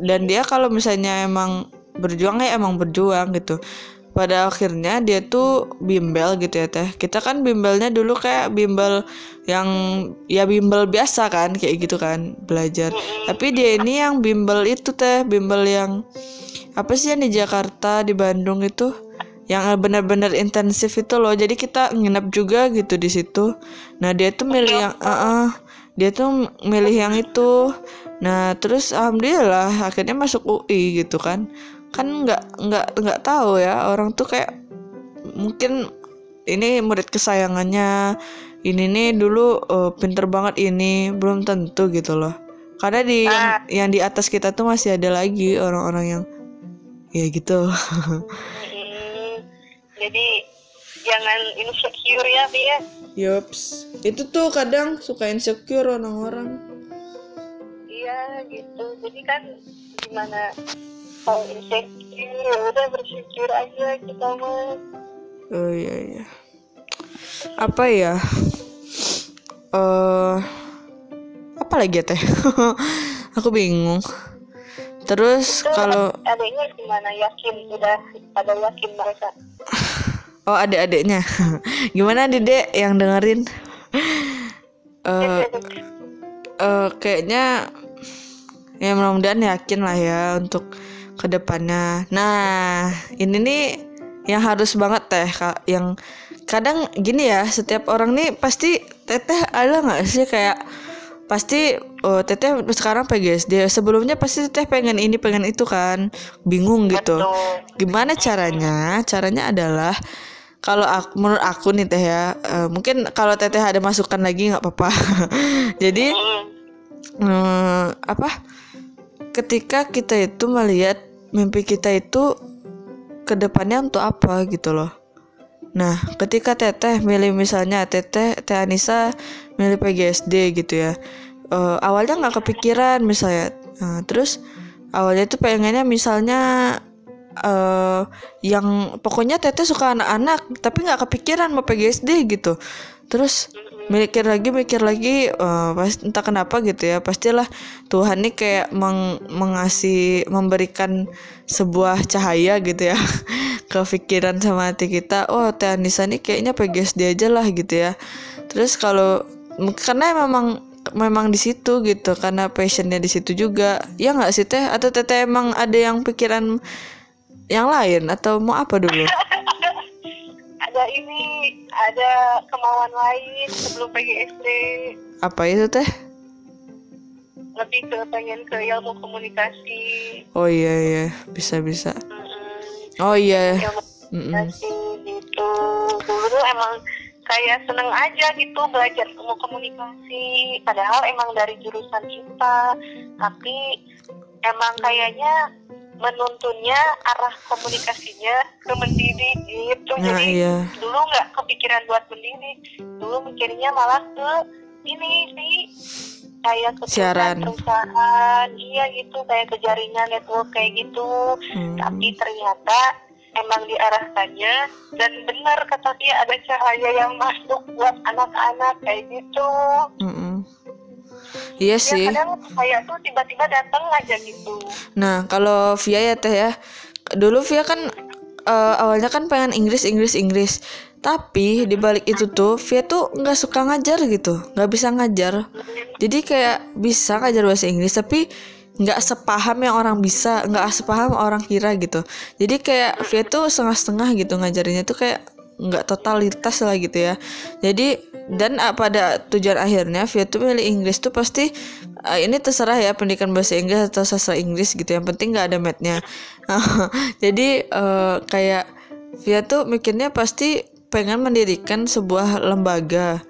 dan dia kalau misalnya emang berjuang ya emang berjuang gitu. Pada akhirnya dia tuh bimbel gitu ya teh. Kita kan bimbelnya dulu kayak bimbel yang ya bimbel biasa kan kayak gitu kan belajar. Tapi dia ini yang bimbel itu teh. Bimbel yang apa sih yang di Jakarta di Bandung itu yang benar-benar intensif itu loh. Jadi kita nginep juga gitu di situ. Nah dia tuh milih yang uh -uh, dia tuh milih yang itu. Nah terus alhamdulillah akhirnya masuk UI gitu kan. Kan nggak nggak nggak tahu ya orang tuh kayak mungkin ini murid kesayangannya ini nih dulu uh, pinter banget ini belum tentu gitu loh. Karena di yang, ah. yang di atas kita tuh masih ada lagi orang-orang yang ya gitu jadi jangan insecure ya Bia Yups, itu tuh kadang suka insecure orang-orang. aja gitu. Jadi kan gimana? Kalau insecure ya udah bersyukur aja kita mah. Oh iya iya. Apa ya? Eh apa lagi ya teh? Aku bingung. Terus kalau adanya gimana? Yakin udah pada yakin mereka oh adik-adiknya. Gimana dedek yang dengerin? Eh eh, kayaknya ya mudah-mudahan yakin lah ya untuk ke depannya. Nah ini nih yang harus banget teh kak. Yang kadang gini ya setiap orang nih pasti teteh ada nggak sih? Kayak pasti oh teteh sekarang PGSD sebelumnya pasti teteh pengen ini pengen itu kan. Bingung gitu. Betul. gimana caranya? Caranya adalah kalau aku, menurut aku nih teh ya eh, mungkin kalau teteh ada masukan lagi nggak apa-apa. Jadi eh, apa? Ketika kita itu melihat mimpi kita itu ke depannya untuk apa gitu loh. Nah ketika teteh milih misalnya teteh teh Anissa milih PGSD gitu ya eh, awalnya nggak kepikiran misalnya. Nah, terus awalnya itu pengennya misalnya eh yang pokoknya teteh suka anak-anak tapi nggak kepikiran mau PGSD gitu. Terus mikir lagi mikir lagi eh, pas entah kenapa gitu ya pastilah Tuhan nih kayak meng- mengasih memberikan sebuah cahaya gitu ya ke pikiran sama hati kita. Oh Teh Anissa nih kayaknya PGSD aja lah gitu ya. Terus kalau karena memang memang di situ gitu karena passionnya di situ juga. Ya nggak sih teh? Atau teteh emang ada yang pikiran yang lain? Atau mau apa dulu? Ada ini ada kemauan lain sebelum PGSD apa itu teh? Lebih ke pengen ke ilmu komunikasi. Oh iya iya. Bisa bisa Mm-mm. oh iya. Ilmu komunikasi gitu. Dulu tuh emang kayak seneng aja gitu belajar ilmu komunikasi. Padahal emang dari jurusan kita tapi emang kayaknya menuntunnya arah komunikasinya ke mendidik gitu. Nah jadi iya. dulu nggak kepikiran buat mendidik dulu mikirnya malah ke ini sih kayak ke Siaran. perusahaan. Iya gitu. Kayak ke jaringan network kayak gitu. Hmm. tapi ternyata emang diarahkannya. Dan benar kata dia ada cahaya yang masuk buat anak-anak kayak gitu. Mm-mm. Iya ya sih kadang cahaya tuh tiba-tiba datang aja gitu Nah, kalau Via ya Teh ya. Dulu Via kan eh, awalnya kan pengen Inggris, Inggris, Inggris. Tapi di balik itu tuh Via tuh nggak suka ngajar gitu, nggak bisa ngajar. Jadi kayak bisa ngajar bahasa Inggris tapi nggak sepaham yang orang bisa, nggak sepaham orang kira gitu. Jadi kayak Via tuh setengah-setengah gitu ngajarinnya tuh kayak nggak totalitas lah gitu ya. Jadi dan ah, pada tujuan akhirnya Via tuh milih Inggris tuh pasti ah, ini terserah ya pendidikan bahasa Inggris atau sastra Inggris gitu. Yang penting nggak ada matnya. Jadi eh, kayak Via tuh mikirnya pasti pengen mendirikan sebuah lembaga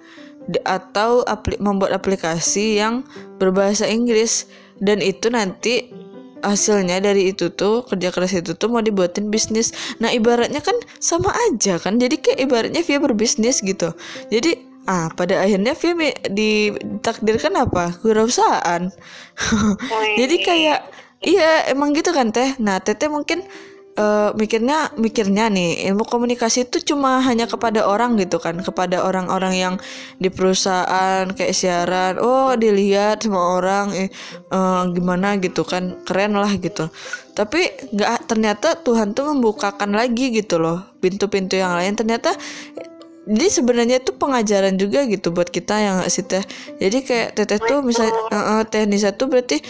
atau apli- membuat aplikasi yang berbahasa Inggris dan itu nanti hasilnya dari itu tuh kerja keras itu tuh mau dibuatin bisnis nah ibaratnya kan sama aja kan jadi kayak ibaratnya Via berbisnis gitu jadi ah pada akhirnya mi- ditakdirkan apa? Wirausahaan jadi kayak iya emang gitu kan teh? Nah teteh mungkin eh, mikirnya mikirnya nih ilmu komunikasi itu cuma hanya kepada orang gitu kan? Kepada orang-orang yang di perusahaan kayak siaran oh dilihat sama orang eh, eh, gimana gitu kan? Keren lah gitu. Tapi nggak ternyata Tuhan tuh membukakan lagi gitu loh pintu-pintu yang lain. Ternyata jadi sebenarnya itu pengajaran juga gitu buat kita yang nggak sih teh? Jadi kayak teteh tuh misalnya eh, teh Nisa tuh berarti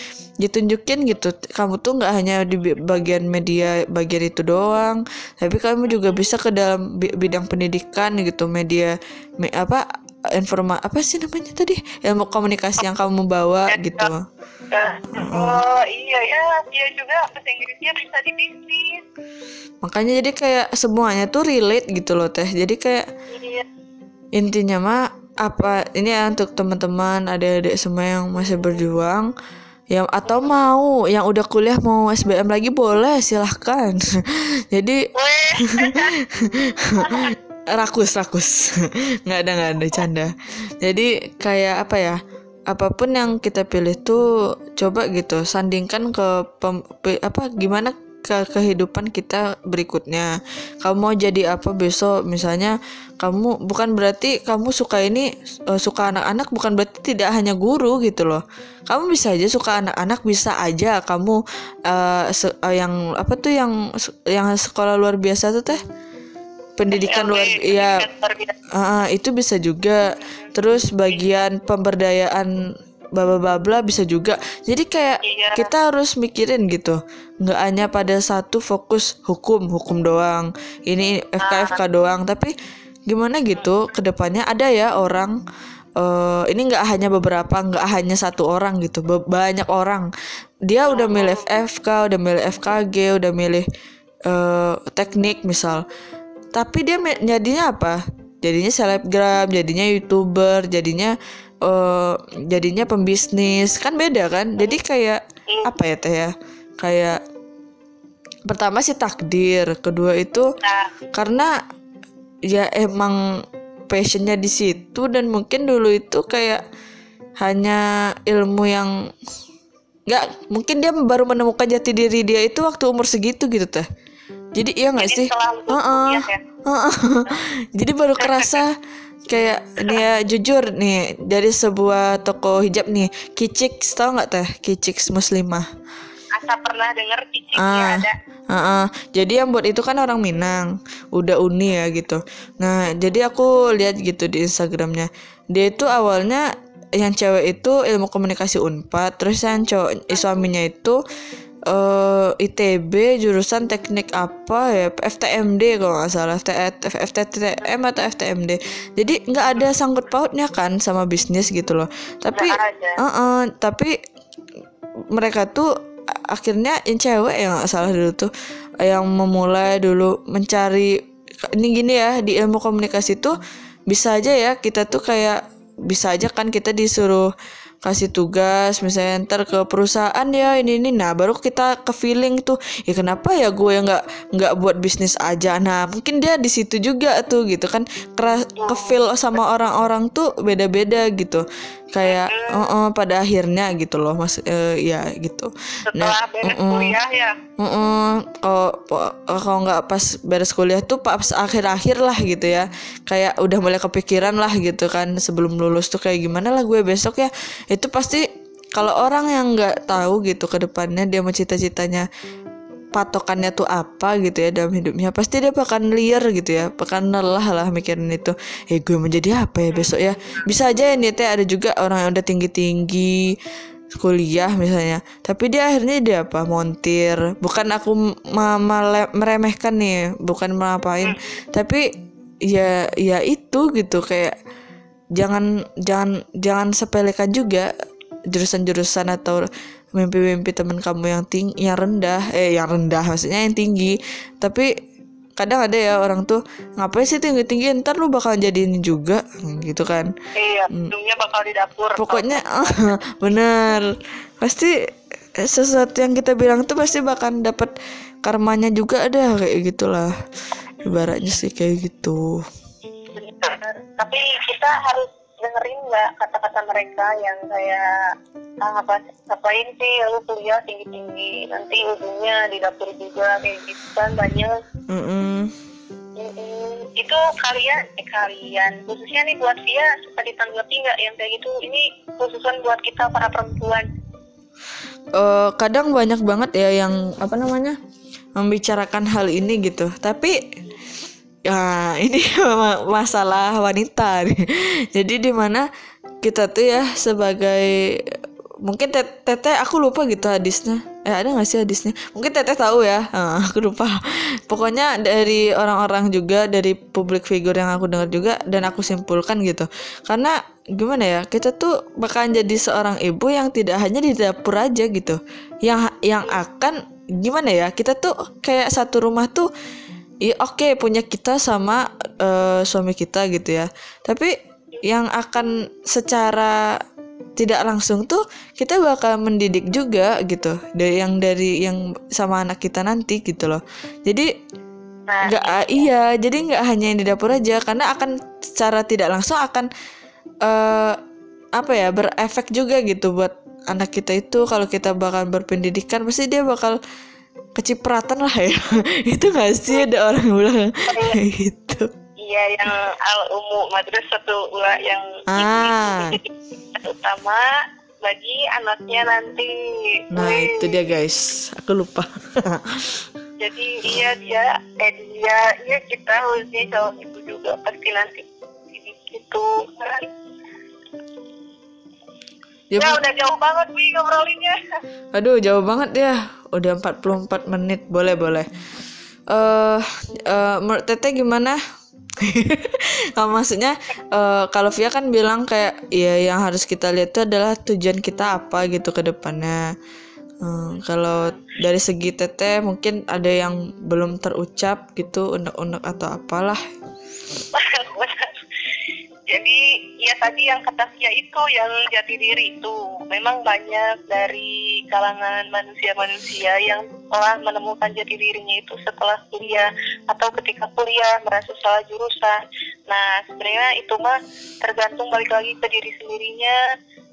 ditunjukin gitu kamu tuh nggak hanya di bagian media bagian itu doang tapi kamu juga bisa ke dalam bi- bidang pendidikan gitu media me- apa informa apa sih namanya tadi? Ilmu komunikasi yang kamu bawa gitu. Nah, oh iya ya dia juga. Bahasa Inggrisnya bisa di bisnis makanya jadi kayak semuanya tuh relate gitu loh teh. Jadi kayak iya. intinya mah apa ini ya untuk teman-teman adik-adik semua yang masih berjuang yang atau mau yang udah kuliah mau SBM lagi boleh silahkan. Jadi rakus rakus nggak ada nggak ada canda jadi kayak apa ya apa pun yang kita pilih tuh coba gitu sandingkan ke pem, apa gimana ke kehidupan kita berikutnya. Kamu mau jadi apa besok? Misalnya kamu bukan berarti kamu suka ini uh, suka anak-anak bukan berarti tidak hanya guru gitu loh. Kamu bisa aja suka anak-anak bisa aja kamu uh, uh, yang apa tuh yang yang sekolah luar biasa tuh teh pendidikan luar ya uh, itu bisa juga. Terus bagian pemberdayaan bla bisa juga. Jadi kayak iya. kita harus mikirin gitu. Nggak hanya pada satu fokus hukum hukum doang. Ini FKFK ah. doang. Tapi gimana gitu ke depannya ada ya orang uh, ini nggak hanya beberapa nggak hanya satu orang gitu. Banyak orang. Dia udah milih FK udah milih FKG udah milih uh, teknik misal tapi dia jadinya apa? Jadinya selebgram jadinya youtuber jadinya uh, jadinya pembisnis. Kan beda kan? Jadi kayak apa ya teh ya? Kayak pertama sih takdir kedua itu karena ya emang passionnya di situ dan mungkin dulu itu kayak hanya ilmu yang nggak mungkin dia baru menemukan jati diri dia itu waktu umur segitu gitu teh jadi iya nggak sih? uh -uh. Uh -uh. jadi baru kerasa kayak ini ya jujur nih dari sebuah toko hijab nih Kicik tau nggak teh? Kicik muslimah. Asa pernah denger Kicik ah, ya ada? uh, uh. jadi yang buat itu kan orang Minang udah uni ya gitu. Nah jadi aku lihat gitu di Instagramnya. Dia itu awalnya yang cewek itu ilmu komunikasi unpad terus yang cowok suaminya itu uh, eh, ITB jurusan teknik apa ya? FTMD kalau nggak salah. FTTM atau FTMD jadi nggak ada sangkut pautnya kan sama bisnis gitu loh. Tapi uh -uh, tapi mereka tuh akhirnya yang cewek yang nggak salah dulu tuh yang memulai dulu mencari ini gini ya di ilmu komunikasi tuh bisa aja ya kita tuh kayak bisa aja kan kita disuruh kasih tugas misalnya ntar ke perusahaan ya ini ini. Nah baru kita ke feeling tuh ya kenapa ya gue nggak nggak buat bisnis aja? Nah mungkin dia di situ juga tuh gitu kan keras ke feel sama orang-orang tuh beda-beda gitu kayak uh, uh, pada akhirnya gitu loh mas uh, ya gitu. Setelah nah, beres uh, uh, kuliah ya? Uh, uh, kalau kalau nggak pas beres kuliah tuh pas akhir-akhir lah gitu ya. Kayak udah mulai kepikiran lah gitu kan sebelum lulus tuh kayak gimana lah gue besok ya. Itu pasti kalau orang yang nggak tahu gitu ke depannya dia mau cita-citanya patokannya tuh apa gitu ya dalam hidupnya pasti dia bakal liar gitu ya bakal lelah lah mikirin itu. Eh gue menjadi apa ya besok ya? Bisa aja ya teh ada juga orang yang udah tinggi tinggi kuliah misalnya tapi dia akhirnya dia apa? Montir. Bukan aku meremehkan nih bukan ngapain tapi ya ya itu gitu kayak jangan jangan jangan sepelekan juga jurusan-jurusan atau mimpi-mimpi teman kamu yang tinggi yang rendah eh yang rendah maksudnya yang tinggi. Tapi kadang ada ya orang tuh ngapain sih tinggi tinggi ntar lu bakal jadi ini juga. Gitu kan. Iya ujungnya hmm. bakal di dapur. Pokoknya bener. Pasti sesuatu yang kita bilang tuh pasti bakal dapat karmanya juga ada kayak gitulah. Ibaratnya sih kayak gitu. Tapi kita harus dengerin nggak kata-kata mereka yang kayak ah, apa ngapain sih lu kuliah tinggi tinggi nanti ujungnya di dapur juga kayak gitu kan banyak. Mm -mm. itu kalian eh kalian khususnya nih buat dia suka ditanggapi nggak yang kayak gitu? Ini khususan buat kita para perempuan. Uh, kadang banyak banget ya yang apa namanya membicarakan hal ini gitu. Tapi ya ini masalah wanita nih. Jadi di mana kita tuh ya sebagai mungkin teteh aku lupa gitu hadisnya. Eh ada gak sih hadisnya? Mungkin teteh tahu ya. Uh, aku lupa. Pokoknya dari orang-orang juga dari public figure yang aku dengar juga dan aku simpulkan gitu. Karena gimana ya kita tuh bakalan jadi seorang ibu yang tidak hanya di dapur aja gitu. Yang yang akan gimana ya kita tuh kayak satu rumah tuh Iya oke okay, punya kita sama uh, suami kita gitu ya. Tapi yang akan secara tidak langsung tuh kita bakal mendidik juga gitu dari yang dari yang sama anak kita nanti gitu loh. Jadi nah, nggak nah, iya jadi nggak hanya yang di dapur aja karena akan secara tidak langsung akan uh, apa ya berefek juga gitu buat anak kita itu kalau kita bakal berpendidikan pasti dia bakal kecipratan lah ya. Itu gak sih ada orang bilang kayak gitu. Iya yang al umu madrasatul ula yang Ah. itu utama bagi anaknya nanti. Nah Wih. itu dia guys. Aku lupa. Jadi iya dia eh dia iya kita harusnya calon ibu juga pasti nanti gitu. Kan ya, ya udah jauh banget nih ngobrolinnya. Aduh jauh banget ya udah 44 menit boleh boleh eh eh, menurut teteh gimana Nah, maksudnya eh, kalau Via kan bilang kayak ya yang harus kita lihat itu adalah tujuan kita apa gitu ke depannya. Hmm, kalau dari segi teteh mungkin ada yang belum terucap gitu unek-unek atau apalah. Jadi ya tadi yang kata Via itu yang jati diri itu memang banyak dari kalangan manusia-manusia yang telah menemukan jati dirinya itu setelah kuliah atau ketika kuliah merasa salah jurusan. Nah sebenarnya itu mah tergantung balik lagi ke diri sendirinya.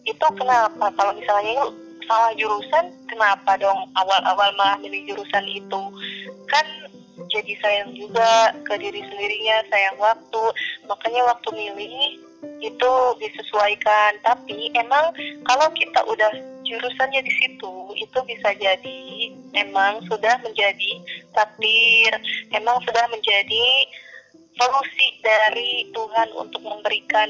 Itu kenapa kalau misalnya salah jurusan kenapa dong awal-awal malah milih jurusan itu kan jadi sayang juga ke diri sendirinya sayang waktu. Makanya waktu milih itu disesuaikan. Tapi emang kalau kita udah jurusannya di situ itu bisa jadi emang sudah menjadi takdir. Emang sudah menjadi solusi dari Tuhan untuk memberikan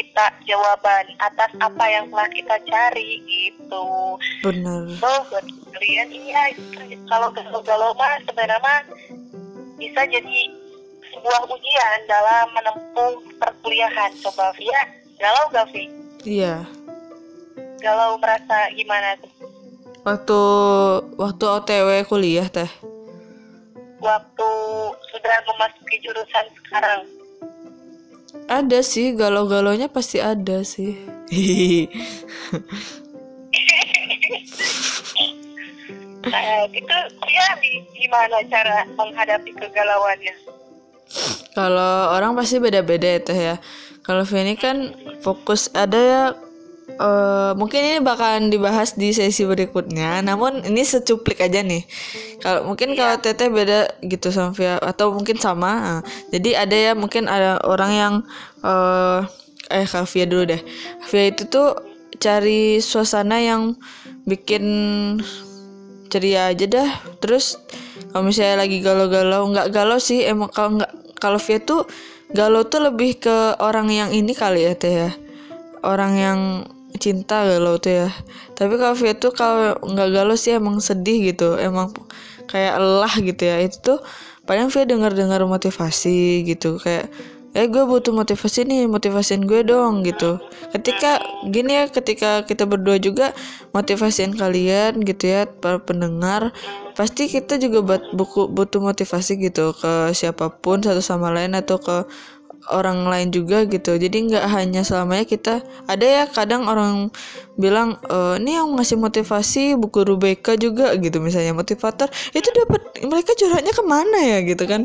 kita jawaban atas apa yang telah kita cari gitu Benar. So buat kalian iya kalau galau-galau mah sebenarnya mah bisa jadi sebuah ujian dalam menempuh perkuliahan. Coba Via, galau gak Vi? Iya. Galau merasa gimana tuh? Waktu waktu OTW kuliah teh. Waktu sudah memasuki jurusan sekarang. Ada sih galau-galaunya pasti ada sih. Nah, itu Via di- gimana cara menghadapi kegalauannya? Kalau orang pasti beda-beda ya teh ya. Kalau Feni kan fokus ada ya eh, mungkin ini bakalan dibahas di sesi berikutnya. Namun ini secuplik aja nih. Kalau mungkin kalau Teteh beda gitu sama Via atau mungkin sama. Nah, jadi ada ya mungkin ada orang yang eh eh Kak Via dulu deh. Via itu tuh cari suasana yang bikin ceria aja dah terus kalau misalnya lagi galau-galau nggak galau sih emang kalau nggak kalau Via tuh galau tuh lebih ke orang yang ini kali ya teh ya orang yang cinta galau tuh ya? Tapi kalau Via tuh kalau nggak galau sih emang sedih gitu emang kayak lelah gitu ya. Itu tuh paling Via dengar-dengar motivasi gitu kayak eh gue butuh motivasi nih motivasiin gue dong gitu. Ketika gini ya ketika kita berdua juga motivasiin kalian gitu ya para pendengar pasti kita juga buku butuh motivasi gitu ke siapa pun satu sama lain atau ke orang lain juga gitu. Jadi nggak hanya selamanya kita ada ya kadang orang bilang e, ini yang ngasih motivasi buku Rubeka juga gitu misalnya. Motivator itu dapat mereka curhatnya ke mana ya? gitu kan.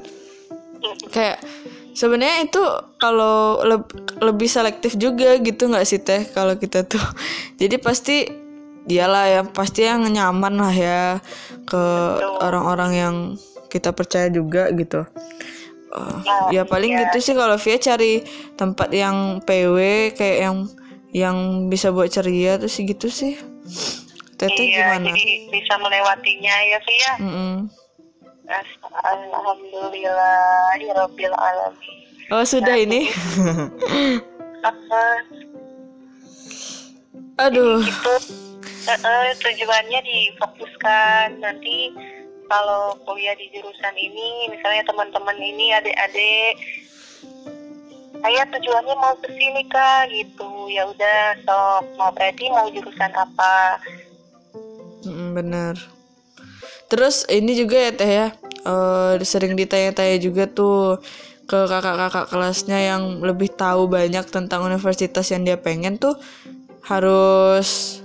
Kayak sebenarnya itu kalau leb- lebih selektif juga gitu nggak sih teh kalau kita tuh. Jadi pasti dialah yang pasti yang nyaman lah ya ke orang-orang yang kita percaya juga gitu Eh, ya paling gitu sih kalau Via cari tempat yang PW kayak yang yang bisa buat ceria terus gitu sih teteh iya, gimana jadi bisa melewatinya ya Via. Mm-mm. Alhamdulillah, ya Rabbil Alamin. oh sudah ini Apa aduh itu eh, tujuannya difokuskan nanti kalau kuliah di jurusan ini misalnya teman-teman ini adik-adik saya tujuannya mau ke sini kak gitu ya udah sok mau berarti mau jurusan apa bener. Terus ini juga ya teh ya, eh, sering ditanya-tanya juga tuh ke kakak-kakak kelasnya yang lebih tahu banyak tentang universitas yang dia pengen tuh harus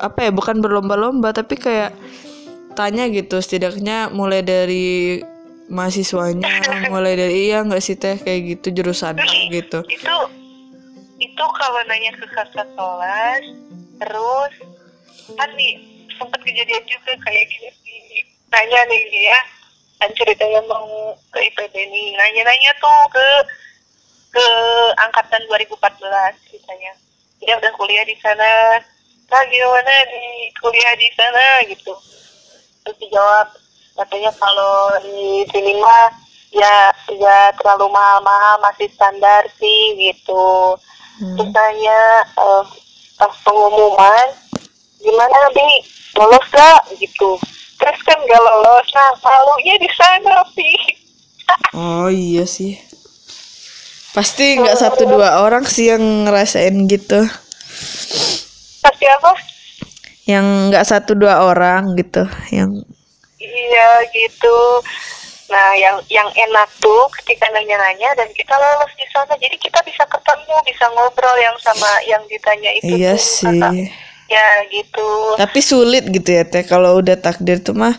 apa ya bukan berlomba-lomba tapi kayak tanya gitu setidaknya mulai dari mahasiswanya mulai dari iya nggak sih teh kayak gitu jurusannya gitu. itu itu kalau nanya ke kakak kelas terus kan nih sempat kejadian juga kayak gini nanya nih ya. Kan ceritanya mau ke IPB nih nanya-nanya tuh ke ke angkatan 2014 ceritanya. Dia udah kuliah di sana. Nah gimana di kuliah di sana gitu terus dijawab. Katanya kalau di sini mah ya ya terlalu mahal-mahal masih standar sih gitu. Hmm. terus tanya eh, pas pengumuman gimana bi? Lolos gak gitu. Terus kan gak lolos. Nah malunya di sana sih Oh iya sih. Pasti nggak satu dua orang sih yang ngerasain gitu. pasti apa Yang nggak satu dua orang gitu. Yang iya gitu nah yang yang enak tuh ketika nanya-nanya dan kita lolos di sana jadi kita bisa ketemu bisa ngobrol yang sama yang ditanya itu iya tuh, sih. ya gitu Tapi sulit gitu ya teh kalau udah takdir tuh mah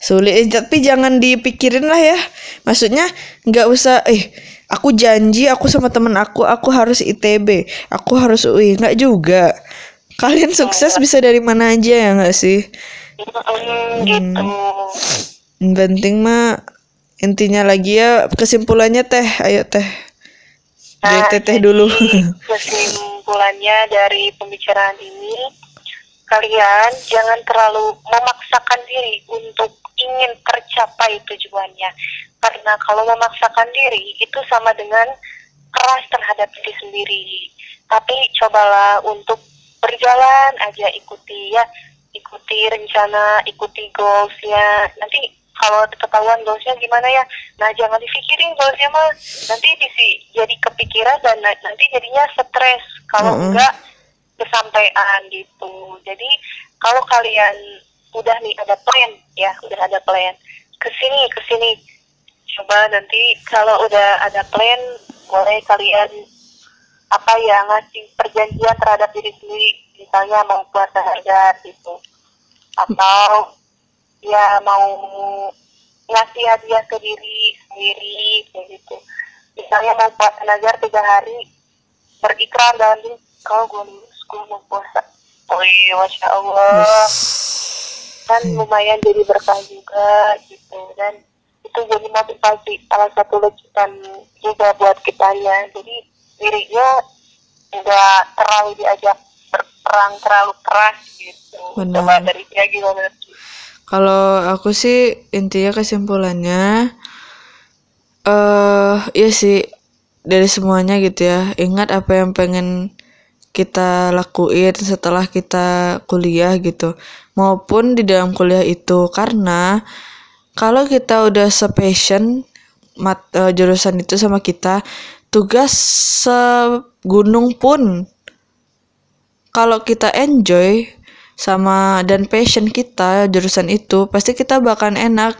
sulit. Eh, tapi jangan dipikirin lah ya. Maksudnya nggak usah. Eh aku janji aku sama temen aku aku harus ITB. Aku harus UI. Nggak juga. Kalian sukses bisa dari mana aja ya nggak sih? Mm, gitu Yang penting mah intinya lagi ya kesimpulannya teh ayo teh. Dari Nah, teteh dulu. kesimpulannya dari pembicaraan ini kalian jangan terlalu memaksakan diri untuk ingin tercapai tujuannya. Karena kalau memaksakan diri itu sama dengan keras terhadap diri sendiri. Tapi cobalah untuk berjalan aja ikuti ya. Ikuti rencana ikuti goalsnya. Nanti kalau ketahuan goalsnya gimana ya? Nah jangan dipikirin goalsnya mah. Nanti bisa jadi kepikiran dan na- nanti jadinya stres. Kalau Mm-mm. enggak kesampaian gitu. Jadi kalau kalian udah nih ada plan ya udah ada plan. Ke sini ke sini. Coba nanti kalau udah ada plan boleh kalian apa ya ngasih perjanjian terhadap diri sendiri misalnya mau puasa harga gitu. Atau ya mau ngasih hadiah ke diri sendiri kayak gitu. Misalnya mau puasa nazar tiga hari berikrar dalam diri kalau gue lulus gue mau puasa. Oh iya masya allah. Kan lumayan jadi berkah juga gitu. Dan itu jadi motivasi salah satu lecutan juga buat kitanya. Jadi dirinya nggak terlalu diajak berperang terlalu keras gitu Benar. coba dari dia gimana Kalau aku sih intinya kesimpulannya eh iya sih dari semuanya gitu ya. Ingat apa yang pengen kita lakuin setelah kita kuliah gitu. Maupun di dalam kuliah itu karena kalau kita udah sepassion mat eh, jurusan itu sama kita, tugas segunung pun. Kalau kita enjoy sama dan passion kita jurusan itu pasti kita bakalan enak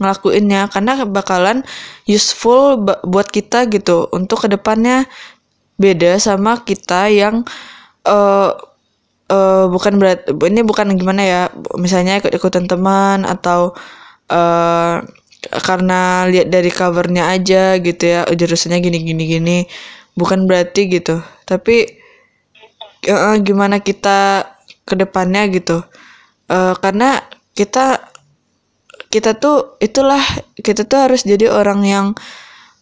ngelakuinnya karena bakalan useful buat kita gitu. Untuk ke depannya beda sama kita yang eh eh, bukan berat ini bukan gimana ya misalnya ikut ikutan teman atau eh karena lihat dari covernya aja gitu ya jurusannya gini gini gini. Bukan berarti gitu. Tapi eh, gimana kita ke depannya gitu. Eh, karena kita kita tuh itulah kita tuh harus jadi orang yang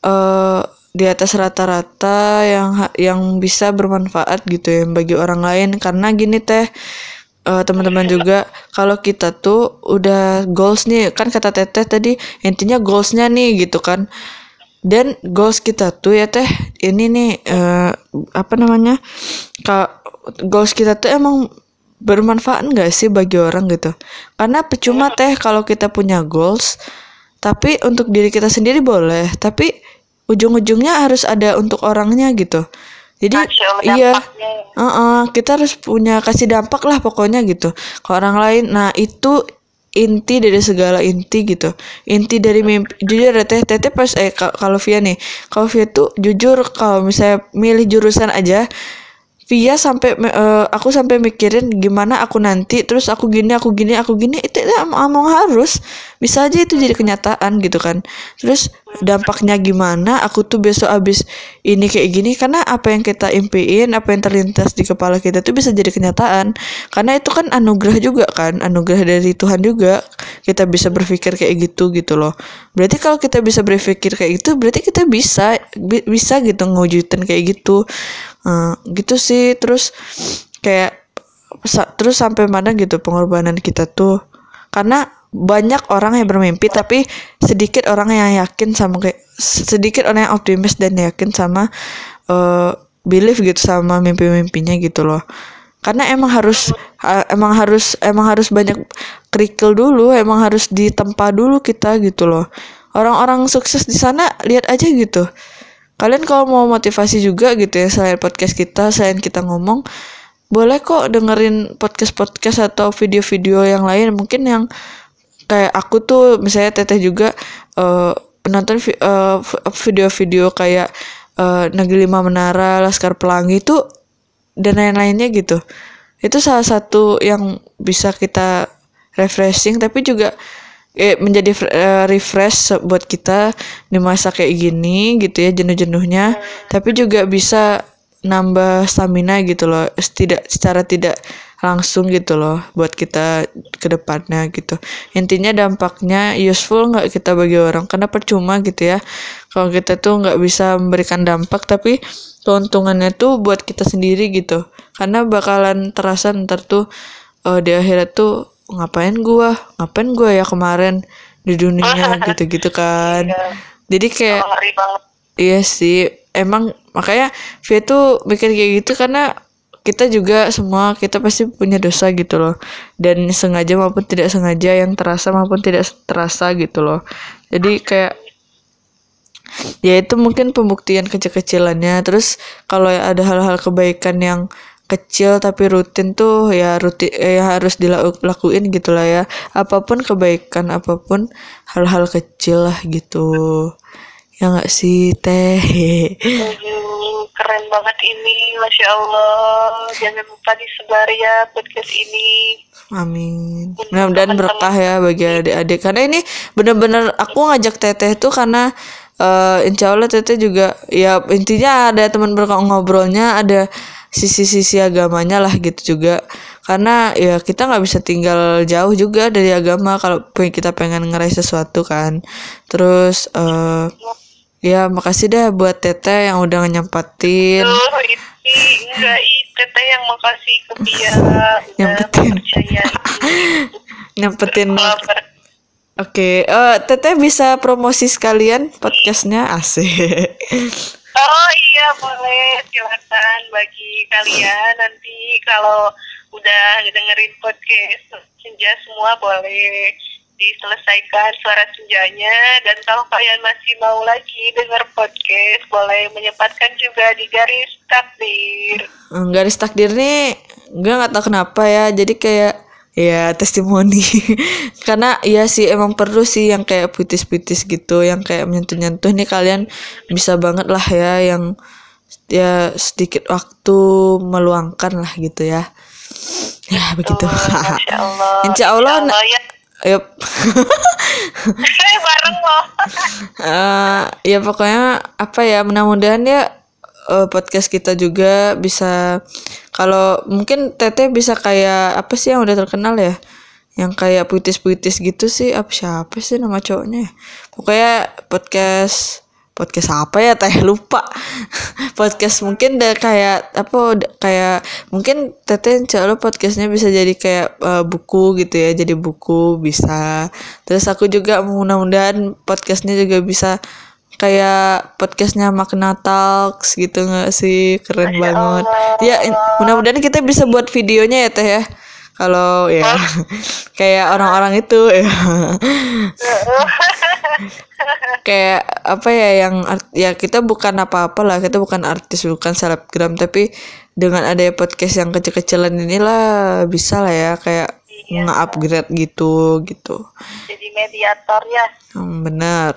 eh di atas rata-rata yang yang bisa bermanfaat gitu ya bagi orang lain. Karena gini teh eh, teman-teman juga kalau kita tuh udah goals nih kan kata teteh tadi intinya goalsnya nih gitu kan. Dan goals kita tuh ya teh ini nih eh, apa namanya kak goals kita tuh emang bermanfaat nggak sih bagi orang gitu? Karena percuma teh kalau kita punya goals tapi untuk diri kita sendiri boleh tapi ujung-ujungnya harus ada untuk orangnya gitu jadi iya dampaknya. Heeh, kita harus punya kasih dampak lah pokoknya gitu ke orang lain. Nah itu inti dari segala inti gitu. Inti dari mimpi. Jujur ya teh, teteh pas eh ka- kalau Via nih, kalau Via tuh jujur kalau misalnya milih jurusan aja, Via sampai eh, aku sampai mikirin gimana aku nanti, terus aku gini, aku gini, aku gini, itu, itu emang emang harus bisa aja itu jadi kenyataan gitu kan. Terus dampaknya gimana? Aku tuh besok abis ini kayak gini karena apa yang kita impiin apa yang terlintas di kepala kita tuh bisa jadi kenyataan. Karena itu kan anugerah juga kan anugerah dari Tuhan juga. Kita bisa berpikir kayak gitu gitu loh. Berarti kalau kita bisa berpikir kayak gitu berarti kita bisa bi- bisa gitu ngewujudin kayak gitu. Eh, gitu sih. Terus kayak terus sampai mana gitu pengorbanan kita tuh? Karena banyak orang yang bermimpi tapi sedikit orang yang yakin sama kayak sedikit orang yang optimis dan yakin sama eh belief gitu sama mimpi-mimpinya gitu loh. Karena emang harus ha- emang harus emang harus banyak kerikil dulu emang harus ditempa dulu kita gitu loh. Orang-orang sukses di sana lihat aja gitu. Kalian kalau mau motivasi juga gitu ya selain podcast kita selain kita ngomong boleh kok dengerin podcast-podcast atau video-video yang lain. Mungkin yang kayak aku tuh misalnya teteh juga eh, penonton eh, video-video kayak eh, Negeri Lima Menara, Laskar Pelangi itu dan lain-lainnya gitu. Itu salah satu yang bisa kita refreshing tapi juga eh, menjadi eh, refresh buat kita di masa kayak gini gitu ya jenuh-jenuhnya tapi juga bisa nambah stamina gitu loh tidak secara tidak langsung gitu loh buat kita ke depannya gitu. Intinya dampaknya useful nggak kita bagi orang? Karena percuma gitu ya. Kalau kita tuh nggak bisa memberikan dampak tapi keuntungannya tuh buat kita sendiri gitu. Karena bakalan terasa ntar tuh eh, di akhirat tuh ngapain gua? Ngapain gua ya kemarin di dunia? Gitu-gitu kan. Jadi kayak Iya sih, emang makanya Via tuh mikir kayak gitu karena kita juga semua kita pasti punya dosa gitu loh. Dan sengaja maupun tidak sengaja yang terasa maupun tidak terasa gitu loh. Jadi kayak ya itu mungkin pembuktian kecil-kecilannya. Terus kalau ada hal-hal kebaikan yang kecil tapi rutin tuh ya rutin ya harus dilakuin gitu lah ya. Apa pun kebaikan apa pun hal-hal kecil lah gitu ya nggak sih teh Aduh, keren banget ini, masya Allah. Jangan lupa disebar ya podcast ini. Amin. Mudah-mudahan berkah ya bagi adik-adik. Karena ini bener-bener aku ngajak teteh tuh karena eh insya Allah teteh juga ya intinya ada teman berkah ngobrolnya ada sisi-sisi agamanya lah gitu juga. Karena ya kita nggak bisa tinggal jauh juga dari agama kalau kita pengen ngeraih sesuatu kan. Terus eh ya makasih dah buat teteh yang udah nyempatin. Tuh, ini enggak teteh yang makasih ke dia Nyempetin. Nyempetin. Oke, eh Teteh bisa promosi sekalian podcastnya asik. Oh iya boleh silakan bagi kalian nanti kalau udah dengerin podcast senja semua boleh diselesaikan suara senjanya dan kalau kalian masih mau lagi denger podcast boleh menyempatkan juga di garis takdir. Hmm, Garis takdir nih, gue nggak tahu kenapa ya. Jadi kayak ya testimoni. Karena iya sih emang perlu sih yang kayak puitis-puitis gitu, yang kayak menyentuh-nyentuh nih kalian bisa banget lah ya yang ya sedikit waktu meluangkan lah gitu ya. Ya begitu. Masya Allah. Insya Allah, Insya Allah ya. Yup. bareng loh. Eh, ya pokoknya apa ya mudah-mudahan ya eh, podcast kita juga bisa kalau mungkin Teteh bisa kayak apa sih yang udah terkenal ya yang kayak puitis-puitis gitu sih apa siapa sih nama cowoknya ya? pokoknya podcast podcast apa ya teh? Lupa. Podcast mungkin udah kayak apa udah kayak mungkin teteh insya Allah podcastnya bisa jadi kayak eh, buku gitu ya jadi buku bisa. Terus aku juga mudah-mudahan podcastnya juga bisa kayak podcastnya makna talks gitu nggak sih? Keren banget. Ya in- mudah-mudahan kita bisa buat videonya ya teh ya kalau ya kayak orang-orang itu ya. Kayak apa ya yang art- ya kita bukan apa-apa lah kita bukan artis bukan selebgram tapi dengan adanya podcast yang kecil-kecilan inilah bisa lah ya kayak nge-upgrade gitu gitu. Jadi mediator ya. Hmm, bener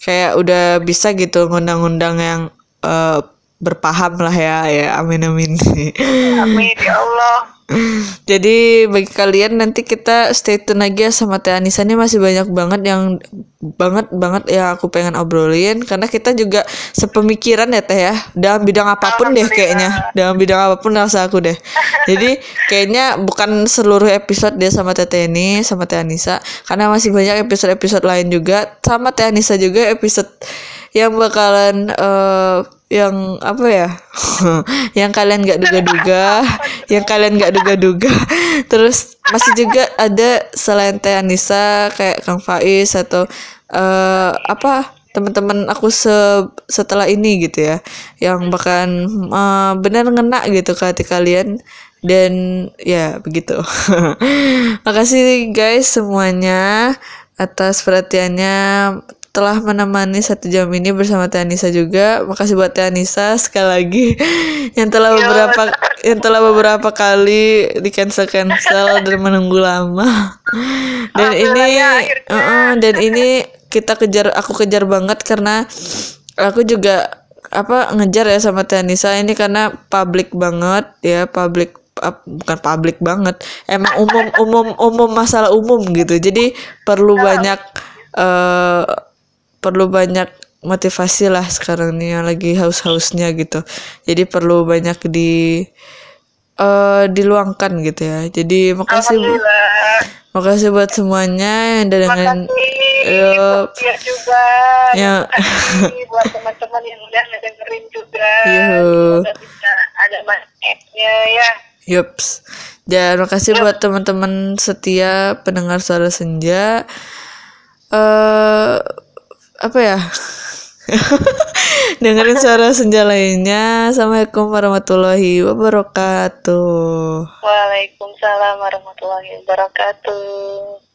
kayak udah bisa gitu ngundang-ngundang yang eh, berpaham lah ya ya amin amin Amin ya Allah. Jadi bagi kalian nanti kita stay tune aja sama Teh Anissa. Ini masih banyak banget yang banget banget ya aku pengen obrolin. Karena kita juga sepemikiran ya Teh ya. Dalam bidang apa pun deh kayaknya. Dalam bidang apa pun rasa aku deh. Jadi kayaknya bukan seluruh episode dia sama Teh ini sama Teh Anissa. Karena masih banyak episode-episode lain juga. Sama Teh Anissa juga episode yang bakalan uh, yang apa ya? Yang kalian nggak duga-duga yang kalian nggak duga-duga. Terus masih juga ada selain Teh Anissa kayak Kang Faiz atau uh, apa teman-teman aku se setelah ini gitu ya yang bahkan uh, benar ngena gitu ke hati kalian. Dan ya begitu. Makasih guys semuanya atas perhatiannya telah menemani satu jam ini bersama Teh Anissa juga. Makasih buat Teh Anissa sekali lagi yang telah iya, beberapa yang telah beberapa kali di cancel cancel dan menunggu lama. Dan ini uh -uh, dan ini kita kejar aku kejar banget karena aku juga apa ngejar ya sama Teh Anissa ini karena public banget ya public bukan publik banget emang umum umum umum masalah umum gitu jadi perlu banyak uh, perlu banyak motivasi lah sekarang nih yang lagi haus-hausnya gitu. Jadi perlu banyak di uh, diluangkan gitu ya. Jadi makasih makasih buat semuanya yang dengan uh, ya juga. ya. Buat teman-teman yang udah dengerin juga. Bisa ada manfaatnya ya. Yups. Dan makasih Yup. buat teman-teman setia pendengar suara senja. Eh uh, apa ya? Dengerin suara senja lainnya. Assalamualaikum warahmatullahi wabarakatuh. Waalaikumsalam warahmatullahi wabarakatuh